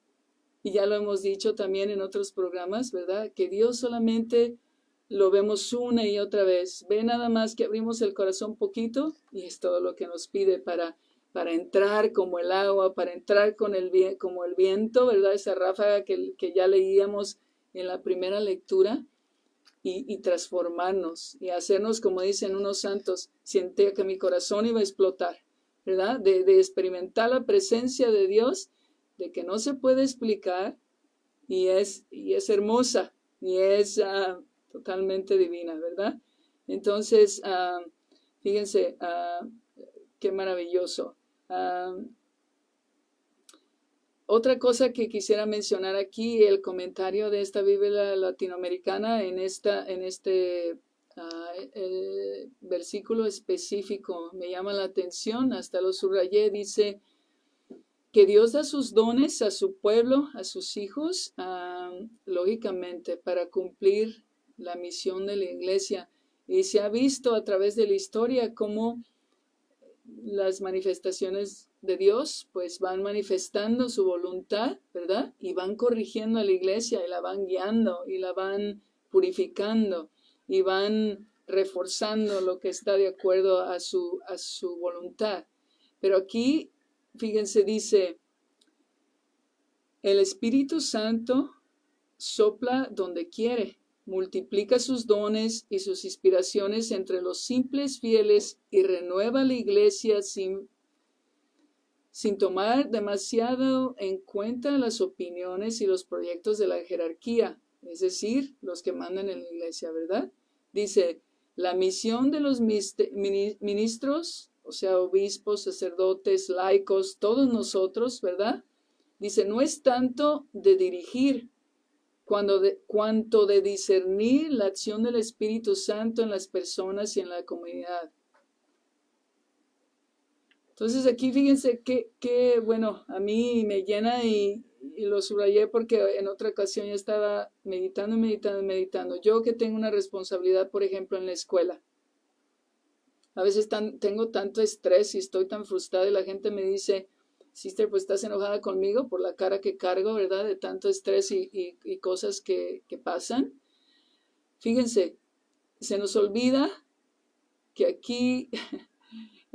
y ya lo hemos dicho también en otros programas, ¿verdad? Que Dios solamente lo vemos una y otra vez. Ve nada más que abrimos el corazón poquito y es todo lo que nos pide para, para entrar como el agua, para entrar con el, como el viento, ¿verdad? Esa ráfaga que, que ya leíamos en la primera lectura. Y, transformarnos y hacernos, como dicen unos santos, siente que mi corazón iba a explotar, ¿verdad? De, de experimentar la presencia de Dios de que no se puede explicar y es, y es hermosa y es ah, totalmente divina, ¿verdad? Entonces, ah, fíjense, ah, qué maravilloso. Otra cosa que quisiera mencionar aquí, el comentario de esta Biblia latinoamericana en, esta, en este versículo específico me llama la atención, hasta lo subrayé, dice, que Dios da sus dones a su pueblo, a sus hijos, lógicamente, para cumplir la misión de la iglesia. Y se ha visto a través de la historia cómo las manifestaciones de Dios pues van manifestando su voluntad, ¿verdad? Y van corrigiendo a la iglesia y la van guiando y la van purificando y van reforzando lo que está de acuerdo a su, a su voluntad. Pero aquí fíjense, dice, el Espíritu Santo sopla donde quiere, multiplica sus dones y sus inspiraciones entre los simples fieles y renueva la iglesia sin, sin tomar demasiado en cuenta las opiniones y los proyectos de la jerarquía, es decir, los que mandan en la iglesia, ¿verdad? Dice, la misión de los ministros o sea, obispos, sacerdotes, laicos, todos nosotros, ¿verdad? Dice, no es tanto de dirigir, cuando de, cuanto de discernir la acción del Espíritu Santo en las personas y en la comunidad. Entonces aquí fíjense que, bueno, a mí me llena y, y, lo subrayé porque en otra ocasión yo estaba meditando, meditando, meditando. Yo que tengo una responsabilidad, por ejemplo, en la escuela. A veces tengo tanto estrés y estoy tan frustrada y la gente me dice, sister, pues estás enojada conmigo por la cara que cargo, ¿verdad? De tanto estrés y, cosas que, pasan. Fíjense, se nos olvida que aquí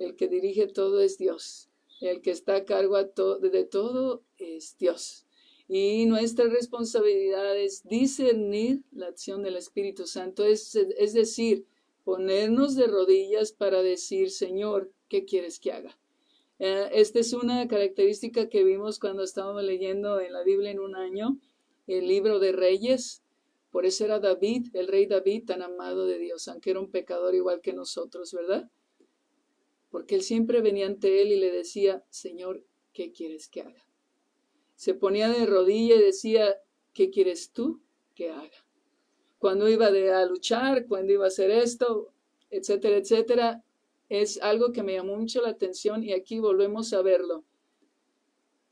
el que dirige todo es Dios. El que está a cargo de todo es Dios. Y nuestra responsabilidad es discernir la acción del Espíritu Santo, es, decir, ponernos de rodillas para decir, Señor, ¿qué quieres que haga? Eh, esta es una característica que vimos cuando estábamos leyendo en la Biblia en un año, el libro de Reyes, Por eso era David, el rey David, tan amado de Dios, aunque era un pecador igual que nosotros, ¿verdad? Porque él siempre venía ante él y le decía, Señor, ¿qué quieres que haga? Se ponía de rodilla y decía, ¿qué quieres tú que haga? Cuando iba a luchar, cuando iba a hacer esto, etcétera, etcétera, es algo que me llamó mucho la atención y aquí volvemos a verlo.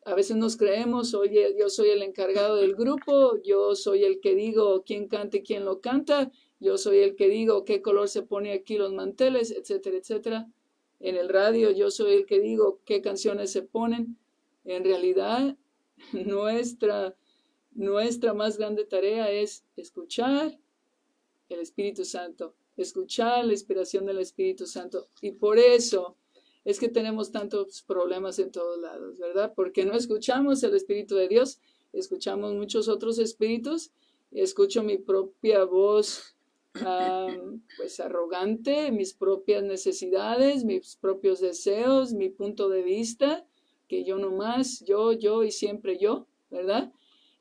A veces nos creemos, oye, yo soy el encargado del grupo, yo soy el que digo quién canta y quién lo canta, yo soy el que digo qué color se pone aquí los manteles, etcétera, etcétera. En el radio yo soy el que digo qué canciones se ponen. En realidad, nuestra, nuestra más grande tarea es escuchar el Espíritu Santo, escuchar la inspiración del Espíritu Santo. Y por eso es que tenemos tantos problemas en todos lados, ¿verdad? Porque no escuchamos el Espíritu de Dios, escuchamos muchos otros espíritus, escucho mi propia voz pues arrogante, mis propias necesidades, mis propios deseos, mi punto de vista, que yo no más, yo, yo y siempre yo, ¿verdad?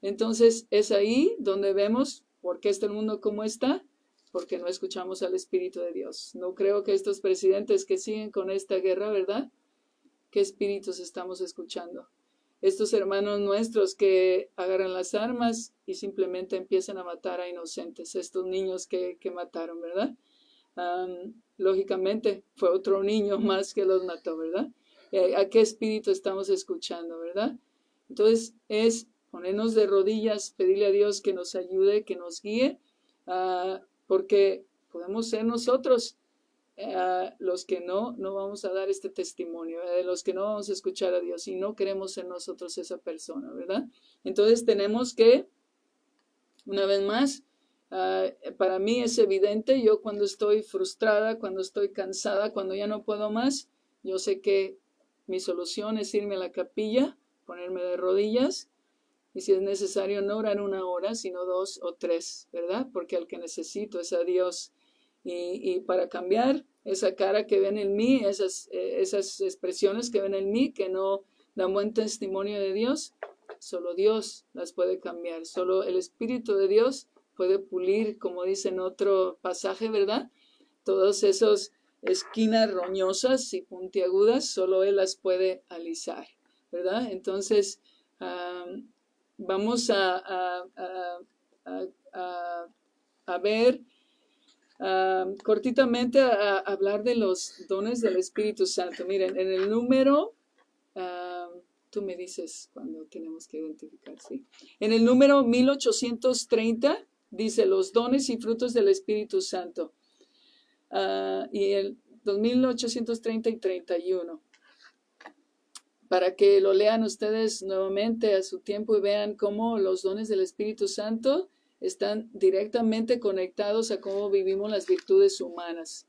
Entonces es ahí donde vemos por qué está el mundo como está, porque no escuchamos al Espíritu de Dios. No creo que estos presidentes que siguen con esta guerra, ¿verdad? ¿Qué espíritus estamos escuchando? Estos hermanos nuestros que agarran las armas y simplemente empiezan a matar a inocentes, estos niños que, mataron, ¿verdad? lógicamente fue otro niño más que los mató, ¿verdad? ¿A qué espíritu estamos escuchando, verdad? Entonces es ponernos de rodillas, pedirle a Dios que nos ayude, que nos guíe, uh, porque podemos ser nosotros eh, los que no, no vamos a dar este testimonio, de los que no vamos a escuchar a Dios y no queremos ser nosotros esa persona, ¿verdad? Entonces tenemos que, una vez más, ah, para mí es evidente, yo cuando estoy frustrada, cuando estoy cansada, cuando ya no puedo más, yo sé que mi solución es irme a la capilla, ponerme de rodillas y si es necesario no orar una hora, sino dos o tres, ¿verdad? Porque al que necesito es a Dios. Y, para cambiar esa cara que ven en mí, esas, eh, esas expresiones que ven en mí, que no dan buen testimonio de Dios, solo Dios las puede cambiar. Solo el Espíritu de Dios puede pulir, como dice en otro pasaje, ¿verdad? Todos esos esquinas roñosas y puntiagudas, solo Él las puede alisar, ¿verdad? Entonces, vamos a, a, ver cortitamente a, hablar de los dones del Espíritu Santo. Miren, en el número, tú me dices cuando tenemos que identificar, ¿sí? En el número 1830 dice los dones y frutos del Espíritu Santo. Ah, y el 2830 y 31 para que lo lean ustedes nuevamente a su tiempo y vean cómo los dones del Espíritu Santo están directamente conectados a cómo vivimos las virtudes humanas.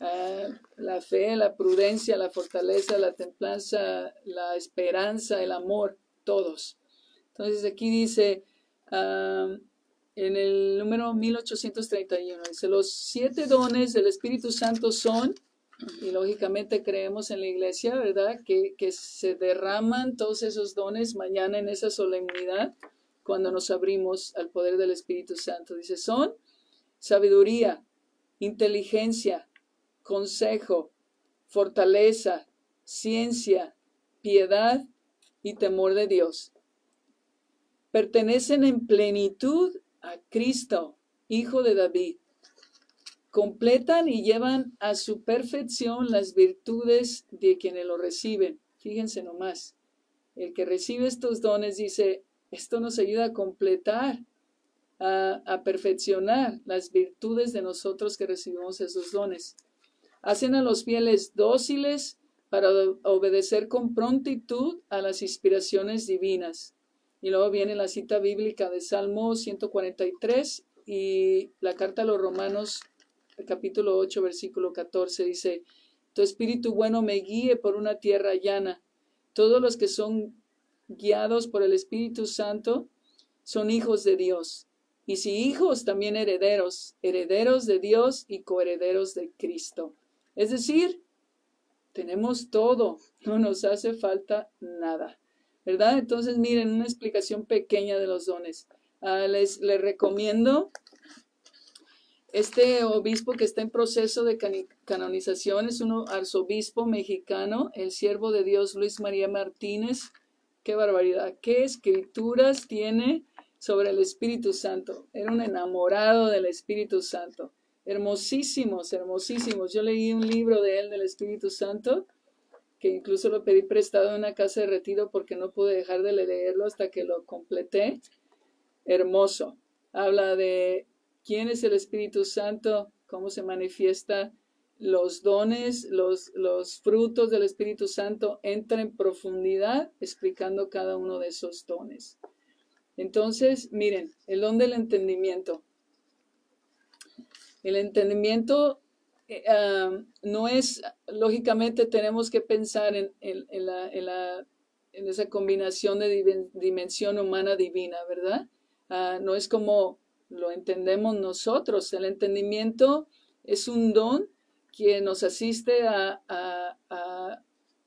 Ah, la fe, la prudencia, la fortaleza, la templanza, la esperanza, el amor, todos. Entonces aquí dice ah, en el número 1831, dice, los siete dones del Espíritu Santo son y lógicamente creemos en la iglesia, ¿verdad? Que, se derraman todos esos dones mañana en esa solemnidad cuando nos abrimos al poder del Espíritu Santo. Dice, son sabiduría, inteligencia, consejo, fortaleza, ciencia, piedad y temor de Dios. Pertenecen en plenitud a Cristo, Hijo de David completan y llevan a su perfección las virtudes de quienes lo reciben. Fíjense nomás, el que recibe estos dones dice, esto nos ayuda a completar, a, a perfeccionar las virtudes de nosotros que recibimos esos dones. Hacen a los fieles dóciles para obedecer con prontitud a las inspiraciones divinas. Y luego viene la cita bíblica de Salmo 143 y la carta a los romanos capítulo 8, versículo 14 dice, Tu espíritu bueno me guíe por una tierra llana. Todos los que son guiados por el Espíritu Santo son hijos de Dios. Y si hijos, también herederos, herederos de Dios y coherederos de Cristo. Es decir, tenemos todo, no nos hace falta nada. ¿Verdad? Entonces, miren, una explicación pequeña de los dones. Ah, les, les recomiendo este obispo que está en proceso de canonización es un arzobispo mexicano, el siervo de Dios Luis María Martínez. Qué barbaridad. ¿Qué escrituras tiene sobre el Espíritu Santo? Era un enamorado del Espíritu Santo. Hermosísimos, hermosísimos. Yo leí un libro de él del Espíritu Santo que incluso lo pedí prestado en una casa de retiro porque no pude dejar de leerlo hasta que lo completé. Hermoso. Habla de quién es el Espíritu Santo, cómo se manifiesta los dones, los, los frutos del Espíritu Santo, entra en profundidad explicando cada uno de esos dones. Entonces, miren, el don del entendimiento. El entendimiento eh, no es, lógicamente tenemos que pensar en, la, en, esa combinación de dimensión humana divina, ¿verdad? Ah, no es como lo entendemos nosotros. El entendimiento es un don que nos asiste a,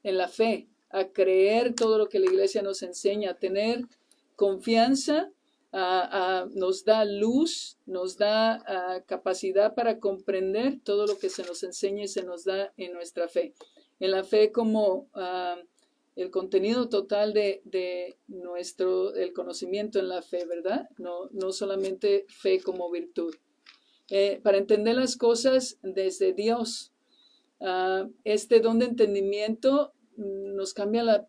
en la fe, a creer todo lo que la iglesia nos enseña, a tener confianza nos da luz, nos da capacidad para comprender todo lo que se nos enseña y se nos da en nuestra fe. En la fe como el contenido total de, nuestro, el conocimiento en la fe, ¿verdad? No, no solamente fe como virtud. Eh, para entender las cosas desde Dios, ah, este don de entendimiento nos cambia la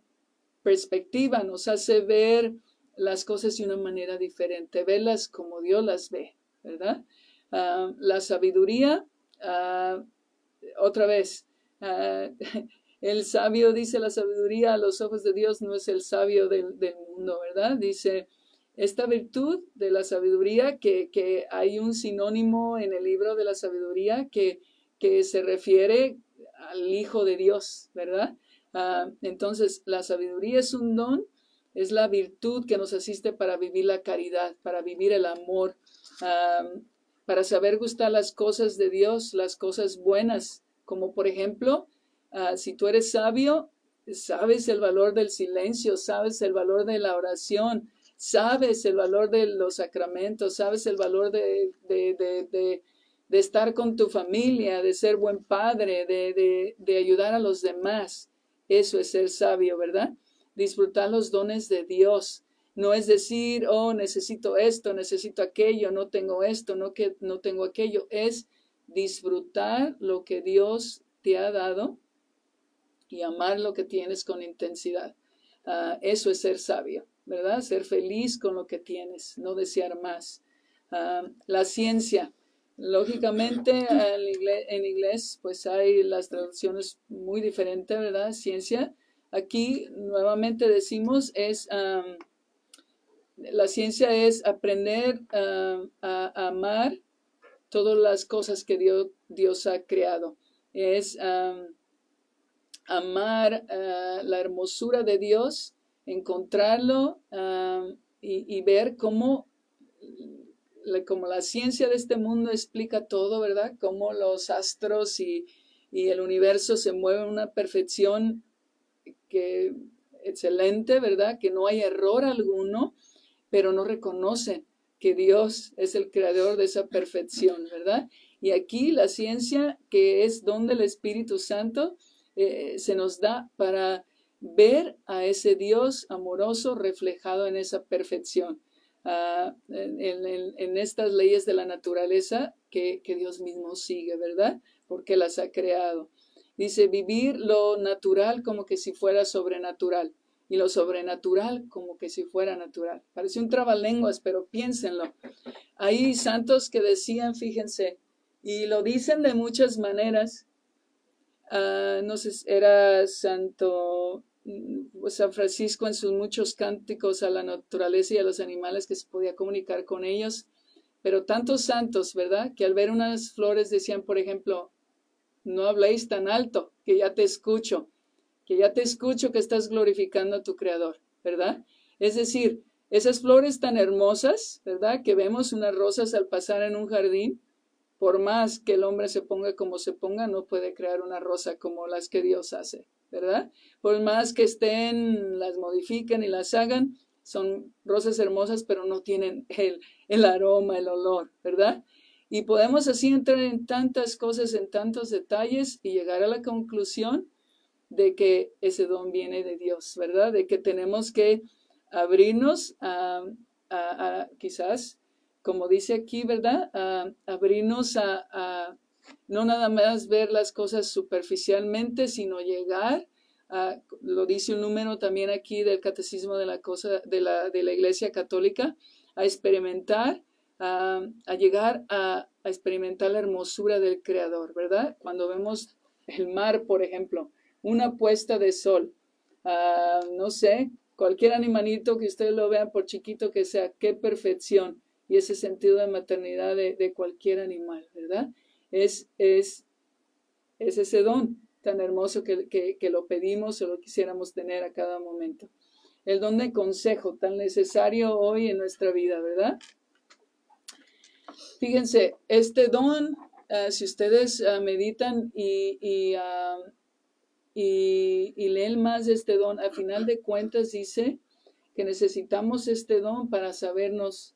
perspectiva, nos hace ver las cosas de una manera diferente, verlas como Dios las ve, ¿verdad? Ah, la sabiduría, ah, otra vez, el sabio dice la sabiduría a los ojos de Dios no es el sabio del, mundo, ¿verdad? Dice esta virtud de la sabiduría, que, que, hay un sinónimo en el libro de la sabiduría que, que se refiere al Hijo de Dios, ¿verdad? entonces, la sabiduría es un don es la virtud que nos asiste para vivir la caridad, para vivir el amor, para saber gustar las cosas de Dios, las cosas buenas, como por ejemplo, ah, si tú eres sabio, sabes el valor del silencio, sabes el valor de la oración, sabes el valor de los sacramentos, sabes el valor de, de, estar con tu familia, de ser buen padre, de ayudar a los demás. Eso es ser sabio, ¿verdad? disfrutar los dones de Dios. No es decir, oh, necesito esto, necesito aquello, no tengo esto, no, que, no tengo aquello. Es disfrutar lo que Dios te ha dado y amar lo que tienes con intensidad. Ah, eso es ser sabio, ¿verdad? Ser feliz con lo que tienes, no desear más. Ah, la ciencia. Lógicamente, en inglés, pues hay las traducciones muy diferentes, ¿verdad? Ciencia Aquí nuevamente decimos es, la ciencia es aprender a, amar todas las cosas que Dios, Dios ha creado. Es amar ah, la hermosura de Dios, encontrarlo y, ver cómo como la ciencia de este mundo explica todo, ¿verdad? Cómo los astros y, y el universo se mueven a una perfección que excelente, ¿verdad? Que no hay error alguno, pero no reconoce que Dios es el creador de esa perfección, ¿verdad? Y aquí la ciencia, que es donde el Espíritu Santo eh, se nos da para ver a ese Dios amoroso reflejado en esa perfección, en, estas leyes de la naturaleza que, Dios mismo sigue, ¿verdad? Porque las ha creado. Dice, vivir lo natural como que si fuera sobrenatural y lo sobrenatural como que si fuera natural. Parece un trabalenguas, pero piénsenlo. Hay santos que decían, fíjense, y lo dicen de muchas maneras. Ah, no sé, era Santo San Francisco en sus muchos cánticos a la naturaleza y a los animales que se podía comunicar con ellos. Pero tantos santos, ¿verdad? Que al ver unas flores decían, por ejemplo, no habléis tan alto, que ya te escucho, que ya te escucho que estás glorificando a tu Creador, ¿verdad? Es decir, esas flores tan hermosas, ¿verdad? Que vemos unas rosas al pasar en un jardín, por más que el hombre se ponga como se ponga, no puede crear una rosa como las que Dios hace, ¿verdad? Por más que estén, las modifiquen y las hagan, son rosas hermosas, pero no tienen el, aroma, el olor, ¿verdad? Y podemos así entrar en tantas cosas, en tantos detalles y llegar a la conclusión de que ese don viene de Dios, ¿verdad? De que tenemos que abrirnos a, quizás, como dice aquí, ¿verdad? Abrirnos a, no nada más ver las cosas superficialmente, sino llegar a, lo dice un número también aquí del catecismo de la, cosa, de la, de la Iglesia Católica, a experimentar, a, llegar a, experimentar la hermosura del Creador, ¿verdad? Cuando vemos el mar, por ejemplo, una puesta de sol, no sé, cualquier animalito que ustedes lo vean, por chiquito que sea, qué perfección y ese sentido de maternidad de, cualquier animal, ¿verdad? Es, es, es ese don tan hermoso que, que, lo pedimos o lo quisiéramos tener a cada momento. El don de consejo, tan necesario hoy en nuestra vida, ¿verdad? Fíjense, este don, ah, si ustedes ah, meditan y, y, ah, y, y leen más de este don, a final de cuentas dice que necesitamos este don para sabernos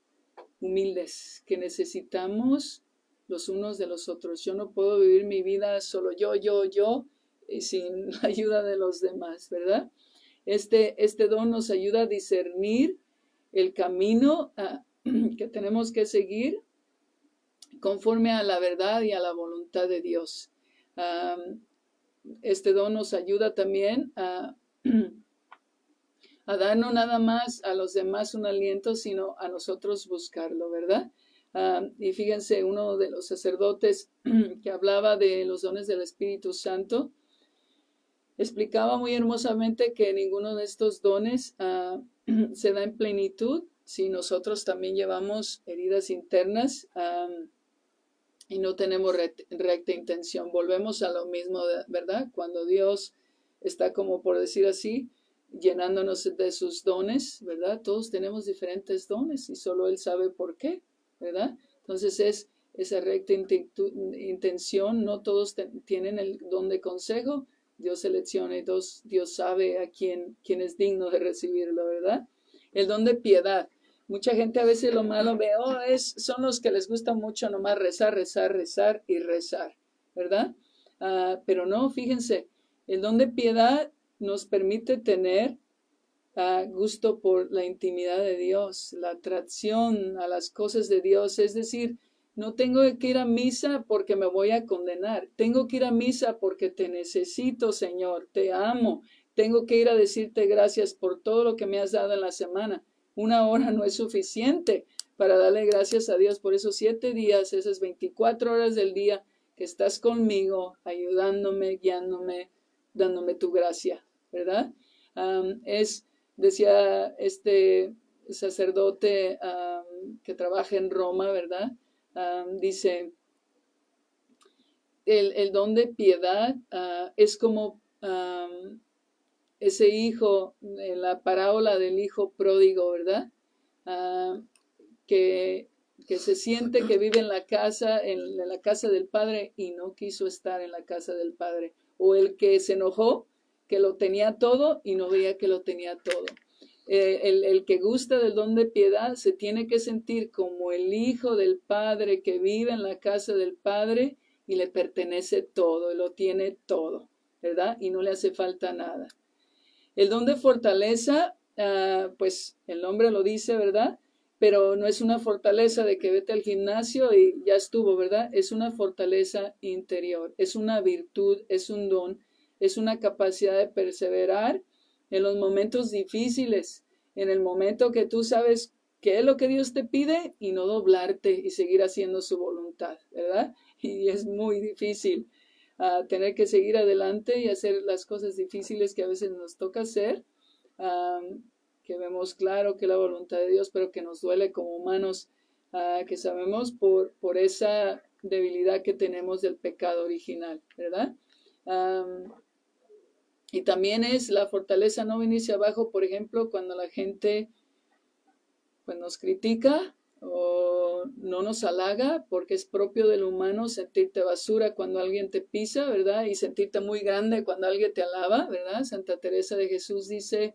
humildes, que necesitamos los unos de los otros. Yo no puedo vivir mi vida solo yo, yo, yo, y sin la ayuda de los demás, ¿verdad? Este, este don nos ayuda a discernir el camino que tenemos que seguir conforme a la verdad y a la voluntad de Dios este don nos ayuda también a, a dar no nada más a los demás un aliento, sino a nosotros buscarlo, ¿verdad? Ah, y fíjense, uno de los sacerdotes que hablaba de los dones del Espíritu Santo, explicaba muy hermosamente que ninguno de estos dones ah, se da en plenitud si nosotros también llevamos heridas internas y no tenemos recta intención. Volvemos a lo mismo, ¿verdad? Cuando Dios está como por decir así, llenándonos de sus dones, ¿verdad? Todos tenemos diferentes dones y solo Él sabe por qué, ¿verdad? Entonces es esa recta intención, no todos tienen el don de consejo, Dios selecciona y Dios, Dios sabe a quién, quién es digno de recibirlo, ¿verdad? El don de piedad, Mucha gente a veces lo malo ve, oh, es, son los que les gusta mucho nomás rezar, rezar, rezar y rezar, ¿verdad? Ah, pero no, fíjense, el don de piedad nos permite tener gusto por la intimidad de Dios, la atracción a las cosas de Dios, es decir, no tengo que ir a misa porque me voy a condenar, tengo que ir a misa porque te necesito, Señor, te amo, tengo que ir a decirte gracias por todo lo que me has dado en la semana. Una hora no es suficiente para darle gracias a Dios por esos siete días, esas 24 horas del día que estás conmigo, ayudándome, guiándome, dándome tu gracia, ¿verdad? es, decía este sacerdote que trabaja en Roma, ¿verdad? dice, el, don de piedad ah, es como ese hijo, en la parábola del hijo pródigo, ¿verdad? Ah, que, que, se siente que vive en la casa, en, la casa del padre y no quiso estar en la casa del padre. O el que se enojó, que lo tenía todo y no veía que lo tenía todo. Eh, el, el, que gusta del don de piedad se tiene que sentir como el hijo del padre que vive en la casa del padre y le pertenece todo, lo tiene todo, ¿verdad? Y no le hace falta nada. El don de fortaleza, ah, pues el nombre lo dice, ¿verdad? Pero no es una fortaleza de que vete al gimnasio y ya estuvo, ¿verdad? Es una fortaleza interior, es una virtud, es un don, es una capacidad de perseverar en los momentos difíciles, en el momento que tú sabes qué es lo que Dios te pide y no doblarte y seguir haciendo su voluntad, ¿verdad? Y es muy difícil a tener que seguir adelante y hacer las cosas difíciles que a veces nos toca hacer, que vemos claro que la voluntad de Dios, pero que nos duele como humanos, ah, que sabemos por, por esa debilidad que tenemos del pecado original, ¿verdad? Y también es la fortaleza no venirse abajo, por ejemplo, cuando la gente pues, nos critica o no nos halaga porque es propio del humano sentirte basura cuando alguien te pisa, ¿verdad? Y sentirte muy grande cuando alguien te alaba, ¿verdad? Santa Teresa de Jesús dice,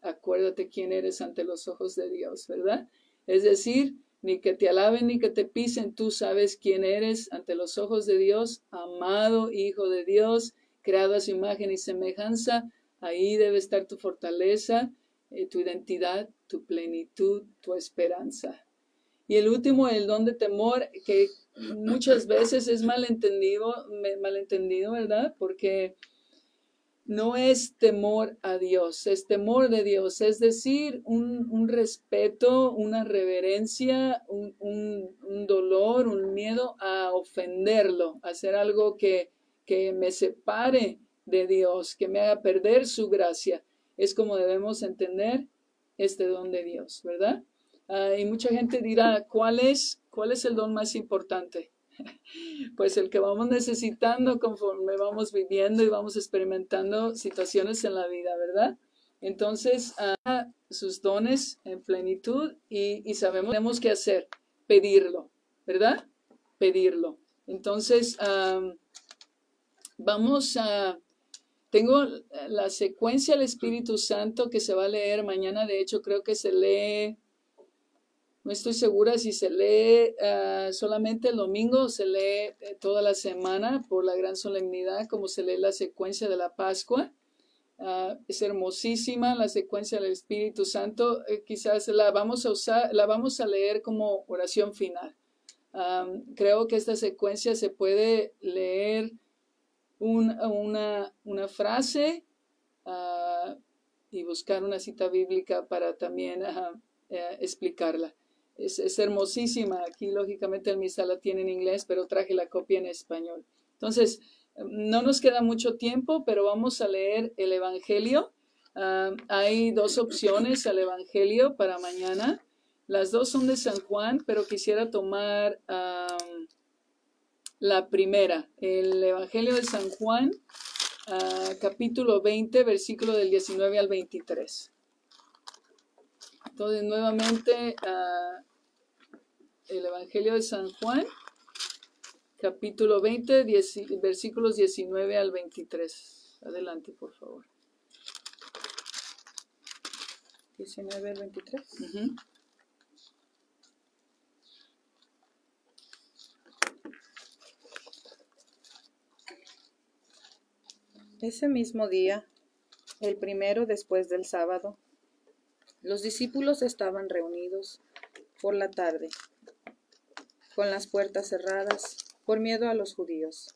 acuérdate quién eres ante los ojos de Dios, ¿verdad? Es decir, ni que te alaben ni que te pisen, tú sabes quién eres ante los ojos de Dios, amado Hijo de Dios, creado a su imagen y semejanza. Ahí debe estar tu fortaleza, eh, tu identidad, tu plenitud, tu esperanza. Y el último, el don de temor, que muchas veces es malentendido, malentendido, ¿verdad? Porque no es temor a Dios, es temor de Dios, es decir, un, respeto, una reverencia, un, un, dolor, un miedo a ofenderlo, a hacer algo que, que me separe de Dios, que me haga perder su gracia. Es como debemos entender este don de Dios, ¿verdad? Ah, y mucha gente dirá, ¿cuál es, ¿cuál es el don más importante? Pues el que vamos necesitando conforme vamos viviendo y vamos experimentando situaciones en la vida, ¿verdad? Entonces, sus dones en plenitud y, sabemos que tenemos que hacer, pedirlo, ¿verdad? Pedirlo. Entonces, vamos a tengo la secuencia del Espíritu Santo que se va a leer mañana. De hecho, creo que se lee, no estoy segura si se lee ah, solamente el domingo o se lee eh, toda la semana por la gran solemnidad, como se lee la secuencia de la Pascua. Ah, es hermosísima la secuencia del Espíritu Santo. Eh, quizás la vamos a usar, la vamos a leer como oración final. creo que esta secuencia se puede leer una, una, frase ah, y buscar una cita bíblica para también eh, explicarla. Es, hermosísima. Aquí, lógicamente, el misa la tiene en inglés, pero traje la copia en español. Entonces, no nos queda mucho tiempo, pero vamos a leer el Evangelio. Ah, hay dos opciones al Evangelio para mañana. Las dos son de San Juan, pero quisiera tomar la primera, el Evangelio de San Juan, ah, capítulo 20, versículo del 19 al 23. Entonces, nuevamente, ah, el Evangelio de San Juan, capítulo 20, versículos 19 al 23. Adelante, por favor. 19 al 23. Ese mismo día, el primero después del sábado, los discípulos estaban reunidos por la tarde, con las puertas cerradas, por miedo a los judíos.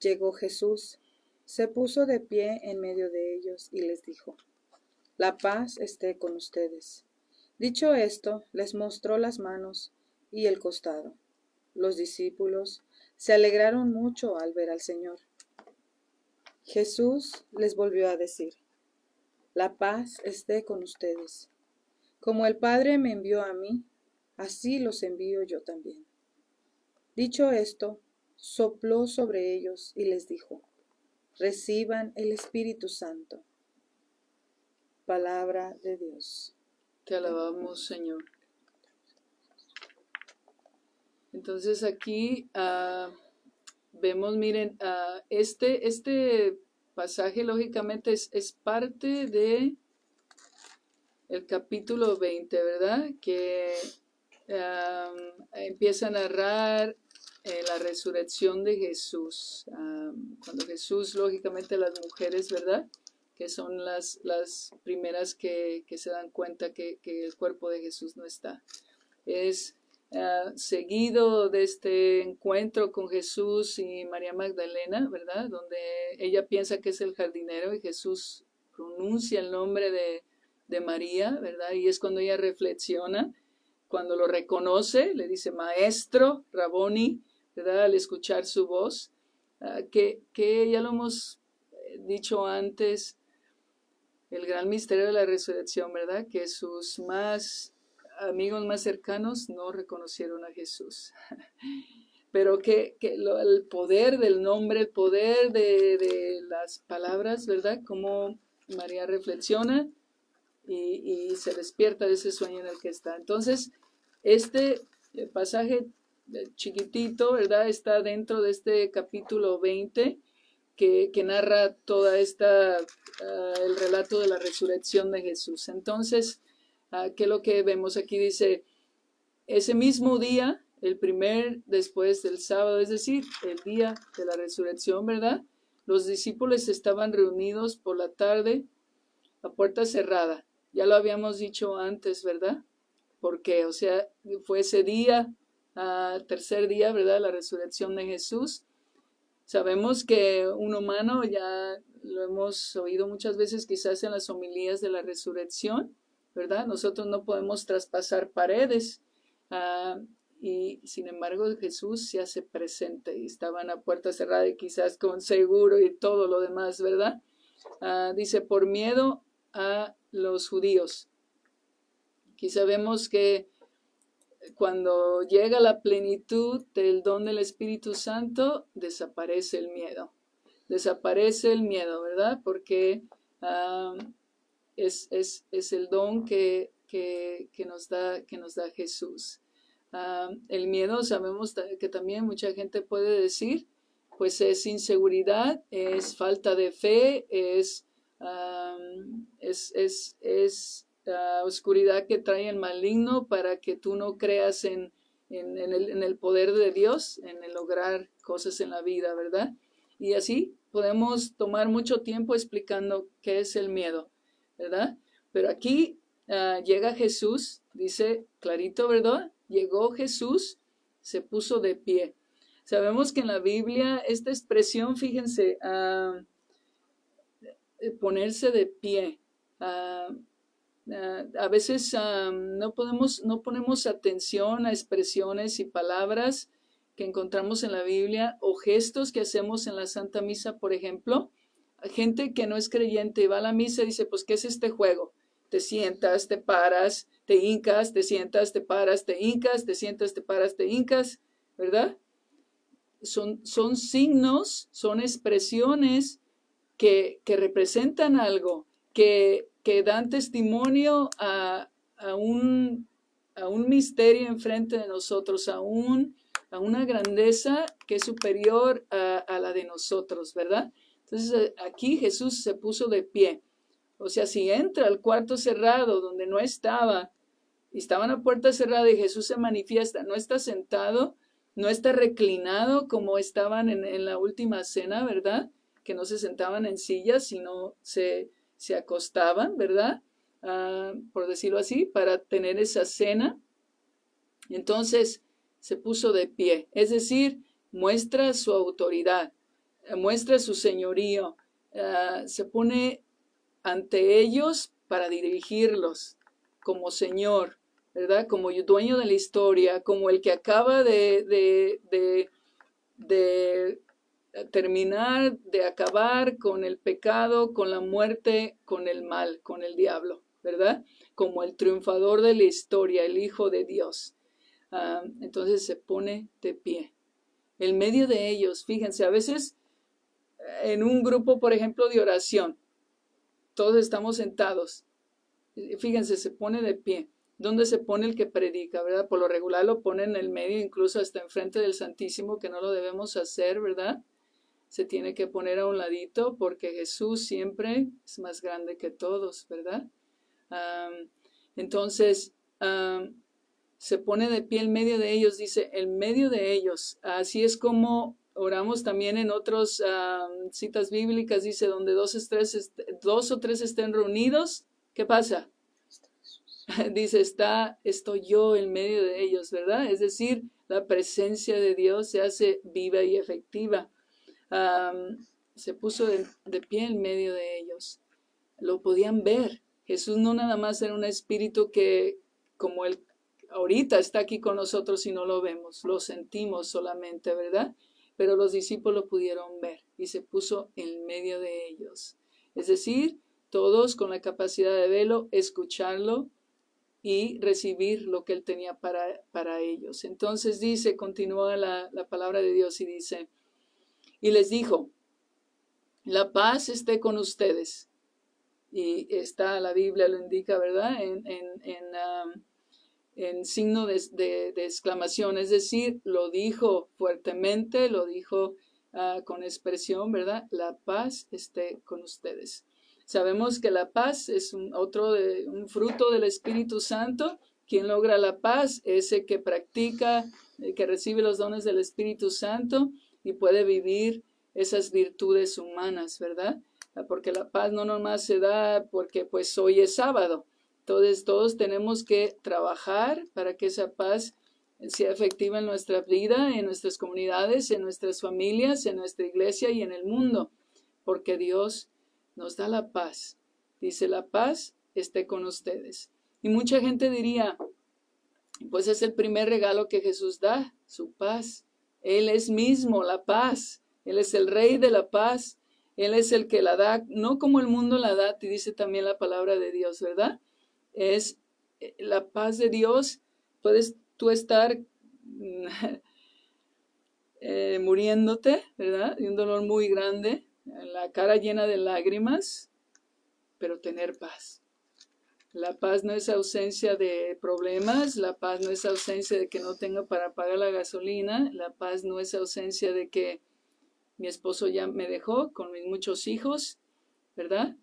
Llegó Jesús, se puso de pie en medio de ellos y les dijo, La paz esté con ustedes. Dicho esto, les mostró las manos y el costado. Los discípulos se alegraron mucho al ver al Señor. Jesús les volvió a decir, La paz esté con ustedes. Como el Padre me envió a mí, así los envío yo también. Dicho esto, sopló sobre ellos y les dijo, Reciban el Espíritu Santo. Palabra de Dios. Te alabamos, Señor. Entonces aquí... Uh vemos, miren, uh, este, este pasaje lógicamente es, es, parte de el capítulo 20, ¿verdad? Que um, empieza a narrar eh, la resurrección de Jesús. Cuando Jesús, lógicamente las mujeres, ¿verdad? Que son las, las primeras que, que se dan cuenta que, que el cuerpo de Jesús no está. Es Seguido de este encuentro con Jesús y María Magdalena, ¿verdad? Donde ella piensa que es el jardinero y Jesús pronuncia el nombre de, María, ¿verdad? Y es cuando ella reflexiona, cuando lo reconoce, le dice maestro, Raboni, ¿verdad? Al escuchar su voz, ah, que, que ya lo hemos eh, dicho antes, el gran misterio de la resurrección, ¿verdad? Que sus más amigos más cercanos no reconocieron a Jesús. Pero que, el poder del nombre, el poder de, las palabras, ¿verdad? Como María reflexiona y, se despierta de ese sueño en el que está. Entonces, este eh, pasaje eh, chiquitito, ¿verdad? Está dentro de este capítulo 20 que, narra toda esta, ah, el relato de la resurrección de Jesús. Entonces, Ah, ¿Qué es lo que vemos aquí? Dice, ese mismo día, el primer después del sábado, es decir, el día de la resurrección, ¿verdad? Los discípulos estaban reunidos por la tarde a puerta cerrada. Ya lo habíamos dicho antes, ¿verdad? Porque, o sea, fue ese día, uh, tercer día, ¿verdad? La resurrección de Jesús. Sabemos que un humano, ya lo hemos oído muchas veces quizás en las homilías de la resurrección, ¿verdad? Nosotros no podemos traspasar paredes. Uh, y sin embargo Jesús se hace presente y estaban a puerta cerrada y quizás con seguro y todo lo demás, ¿verdad? Uh, dice, por miedo a los judíos. Aquí sabemos que cuando llega la plenitud del don del Espíritu Santo, desaparece el miedo. Desaparece el miedo, ¿verdad? Porque uh, es, es, es, el don que, que, que, nos da, que nos da Jesús. Uh, el miedo, sabemos que también mucha gente puede decir, pues es inseguridad, es falta de fe, es es, es, es la oscuridad que trae el maligno para que tú no creas en, en, el, en, el, poder de Dios, en el lograr cosas en la vida, ¿verdad? Y así podemos tomar mucho tiempo explicando qué es el miedo, ¿verdad? Pero aquí uh, llega Jesús, dice clarito, ¿verdad? Llegó Jesús, se puso de pie. Sabemos que en la Biblia esta expresión, fíjense, uh, eh, ponerse de pie. Ah, ah, a veces ah, no, podemos, no ponemos atención a expresiones y palabras que encontramos en la Biblia o gestos que hacemos en la Santa Misa, por ejemplo. Gente que no es creyente va a la misa y dice, pues, ¿qué es este juego? Te sientas, te paras, te hincas, te sientas, te paras, te hincas, te sientas, te paras, te hincas, ¿verdad? Son, son signos, son expresiones que, representan algo, que, que dan testimonio a, un, a un misterio enfrente de nosotros, a, un, a una grandeza que es superior a, la de nosotros, ¿verdad? Entonces eh, aquí Jesús se puso de pie. O sea, si entra al cuarto cerrado donde no estaba, y estaba en la puerta cerrada y Jesús se manifiesta, no está sentado, no está reclinado como estaban en, en la última cena, ¿verdad? que no se sentaban en sillas, sino se, se acostaban, ¿verdad? Ah, por decirlo así, para tener esa cena. Entonces se puso de pie, es decir, muestra su autoridad, muestra su señorío, ah, se pone ante ellos para dirigirlos como Señor, ¿verdad? Como dueño de la historia, como el que acaba de, de, de, de terminar de acabar con el pecado, con la muerte, con el mal, con el diablo, ¿verdad? Como el triunfador de la historia, el Hijo de Dios. Ah, entonces se pone de pie. En medio de ellos, fíjense, a veces eh, en un grupo, por ejemplo, de oración, todos estamos sentados. Fíjense, se pone de pie. ¿Dónde se pone el que predica, verdad? Por lo regular lo pone en el medio, incluso hasta enfrente del Santísimo, que no lo debemos hacer, ¿verdad? se tiene que poner a un ladito porque Jesús siempre es más grande que todos, ¿verdad? entonces, se pone de pie en medio de ellos, dice, en medio de ellos. Así es como oramos también en otras citas bíblicas, dice, donde dos, dos o tres estén reunidos, ¿qué pasa? dice, está, estoy yo en medio de ellos, ¿verdad? Es decir, la presencia de Dios se hace viva y efectiva se puso de, pie en medio de ellos. Lo podían ver. Jesús no nada más era un espíritu que, como él ahorita está aquí con nosotros y no lo vemos, lo sentimos solamente, ¿verdad? Pero los discípulos pudieron ver y se puso en medio de ellos. Es decir, todos con la capacidad de verlo, escucharlo y recibir lo que él tenía para, para ellos. Entonces dice, continúa la, la palabra de Dios y dice, y les dijo, la paz esté con ustedes. Y está, la Biblia lo indica, ¿verdad? En, en, signo de, exclamación, es decir, lo dijo fuertemente, lo dijo ah, con expresión, ¿verdad? La paz esté con ustedes. Sabemos que la paz es otro de, un fruto del Espíritu Santo quien logra la paz es el que practica, el que recibe los dones del Espíritu Santo y puede vivir esas virtudes humanas, ¿verdad? Porque la paz no nomás se da porque pues hoy es sábado. Entonces todos tenemos que trabajar para que esa paz sea efectiva en nuestra vida, en nuestras comunidades, en nuestras familias, en nuestra iglesia y en el mundo, porque Dios nos da la paz. Dice, la paz esté con ustedes. Y mucha gente diría, pues es el primer regalo que Jesús da, su paz. Él es mismo la paz. Él es el rey de la paz. Él es el que la da, no como el mundo la da, te dice también la palabra de Dios, ¿verdad? Es eh, la paz de Dios. Puedes tú estar eh, muriéndote, ¿verdad? De un dolor muy grande, la cara llena de lágrimas, pero tener paz. La paz no es ausencia de problemas, la paz no es ausencia de que no tenga para pagar la gasolina, la paz no es ausencia de que mi esposo ya me dejó con mis muchos hijos, ¿verdad?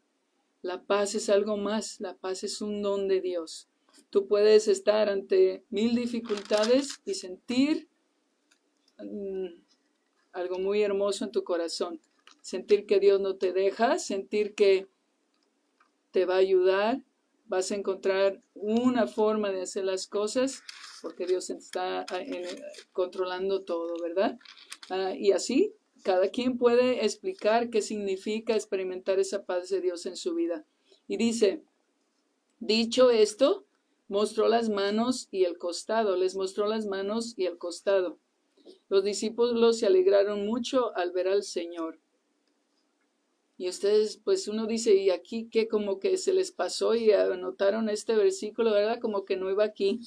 La paz es algo más, la paz es un don de Dios. Tú puedes estar ante mil dificultades y sentir mm, algo muy hermoso en tu corazón. Sentir que Dios no te deja, sentir que te va a ayudar, vas a encontrar una forma de hacer las cosas porque Dios está ah, controlando todo, ¿verdad? Ah, y así, cada quien puede explicar qué significa experimentar esa paz de Dios en su vida. Y dice, dicho esto, mostró las manos y el costado, les mostró las manos y el costado. Los discípulos se alegraron mucho al ver al Señor. Y ustedes, pues uno dice, ¿y aquí qué como que se les pasó y anotaron este versículo, verdad? Como que no iba aquí.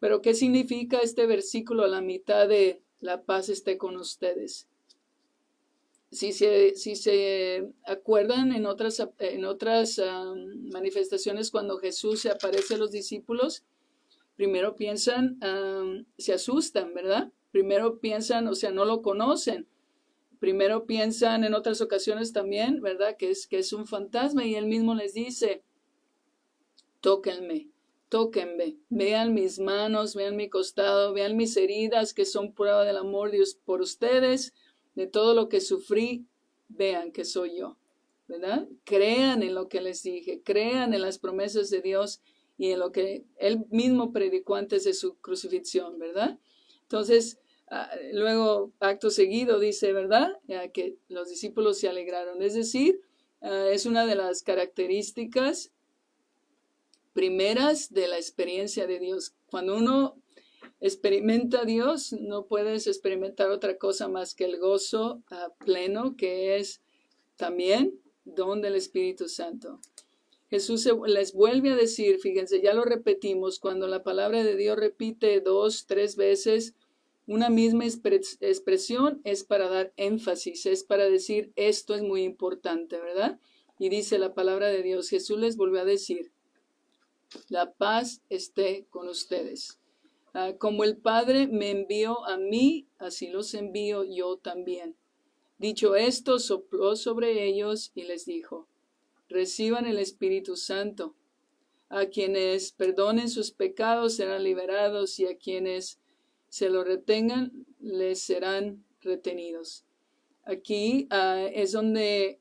Pero ¿qué significa este versículo a la mitad de la paz esté con ustedes? Si se, si se acuerdan en otras, en otras manifestaciones cuando Jesús se aparece a los discípulos, primero piensan, se asustan, ¿verdad? Primero piensan, o sea, no lo conocen primero piensan en otras ocasiones también, ¿verdad? Que es, que es un fantasma y él mismo les dice, tóquenme, tóquenme, vean mis manos, vean mi costado, vean mis heridas que son prueba del amor de Dios por ustedes, de todo lo que sufrí, vean que soy yo, ¿verdad? Crean en lo que les dije, crean en las promesas de Dios y en lo que él mismo predicó antes de su crucifixión, ¿verdad? Entonces, Ah, luego, acto seguido, dice, ¿verdad? que los discípulos se alegraron. Es decir, ah, es una de las características primeras de la experiencia de Dios. Cuando uno experimenta Dios, no puedes experimentar otra cosa más que el gozo ah, pleno, que es también don del Espíritu Santo. Jesús les vuelve a decir, fíjense, ya lo repetimos, cuando la palabra de Dios repite dos, tres veces, una misma expresión es para dar énfasis, es para decir esto es muy importante, ¿verdad? Y dice la palabra de Dios, Jesús les volvió a decir, la paz esté con ustedes. Ah, como el Padre me envió a mí, así los envío yo también. Dicho esto, sopló sobre ellos y les dijo, reciban el Espíritu Santo. A quienes perdonen sus pecados serán liberados y a quienes se lo retengan, les serán retenidos. Aquí ah, es donde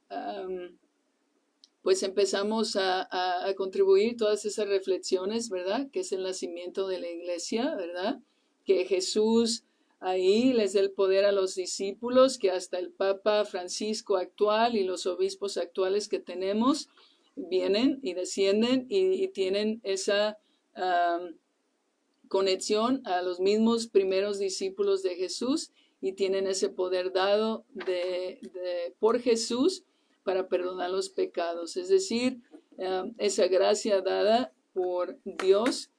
pues empezamos a, a, contribuir todas esas reflexiones, ¿verdad? Que es el nacimiento de la iglesia, ¿verdad? Que Jesús ahí les da el poder a los discípulos, que hasta el Papa Francisco actual y los obispos actuales que tenemos vienen y descienden y, tienen esa conexión a los mismos primeros discípulos de Jesús y tienen ese poder dado de, por Jesús para perdonar los pecados. Es decir, um, esa gracia dada por Dios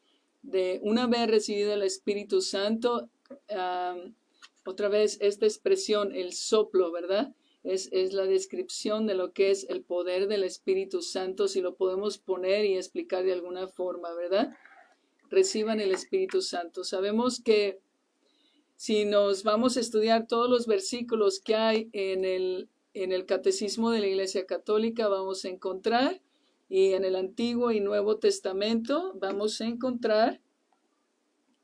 de una vez recibido el Espíritu Santo, um, otra vez esta expresión, el soplo, ¿verdad? Es, es, la descripción de lo que es el poder del Espíritu Santo, si lo podemos poner y explicar de alguna forma, ¿verdad? reciban el Espíritu Santo. Sabemos que si nos vamos a estudiar todos los versículos que hay en el, en el Catecismo de la Iglesia Católica, vamos a encontrar Y en el Antiguo y Nuevo Testamento vamos a encontrar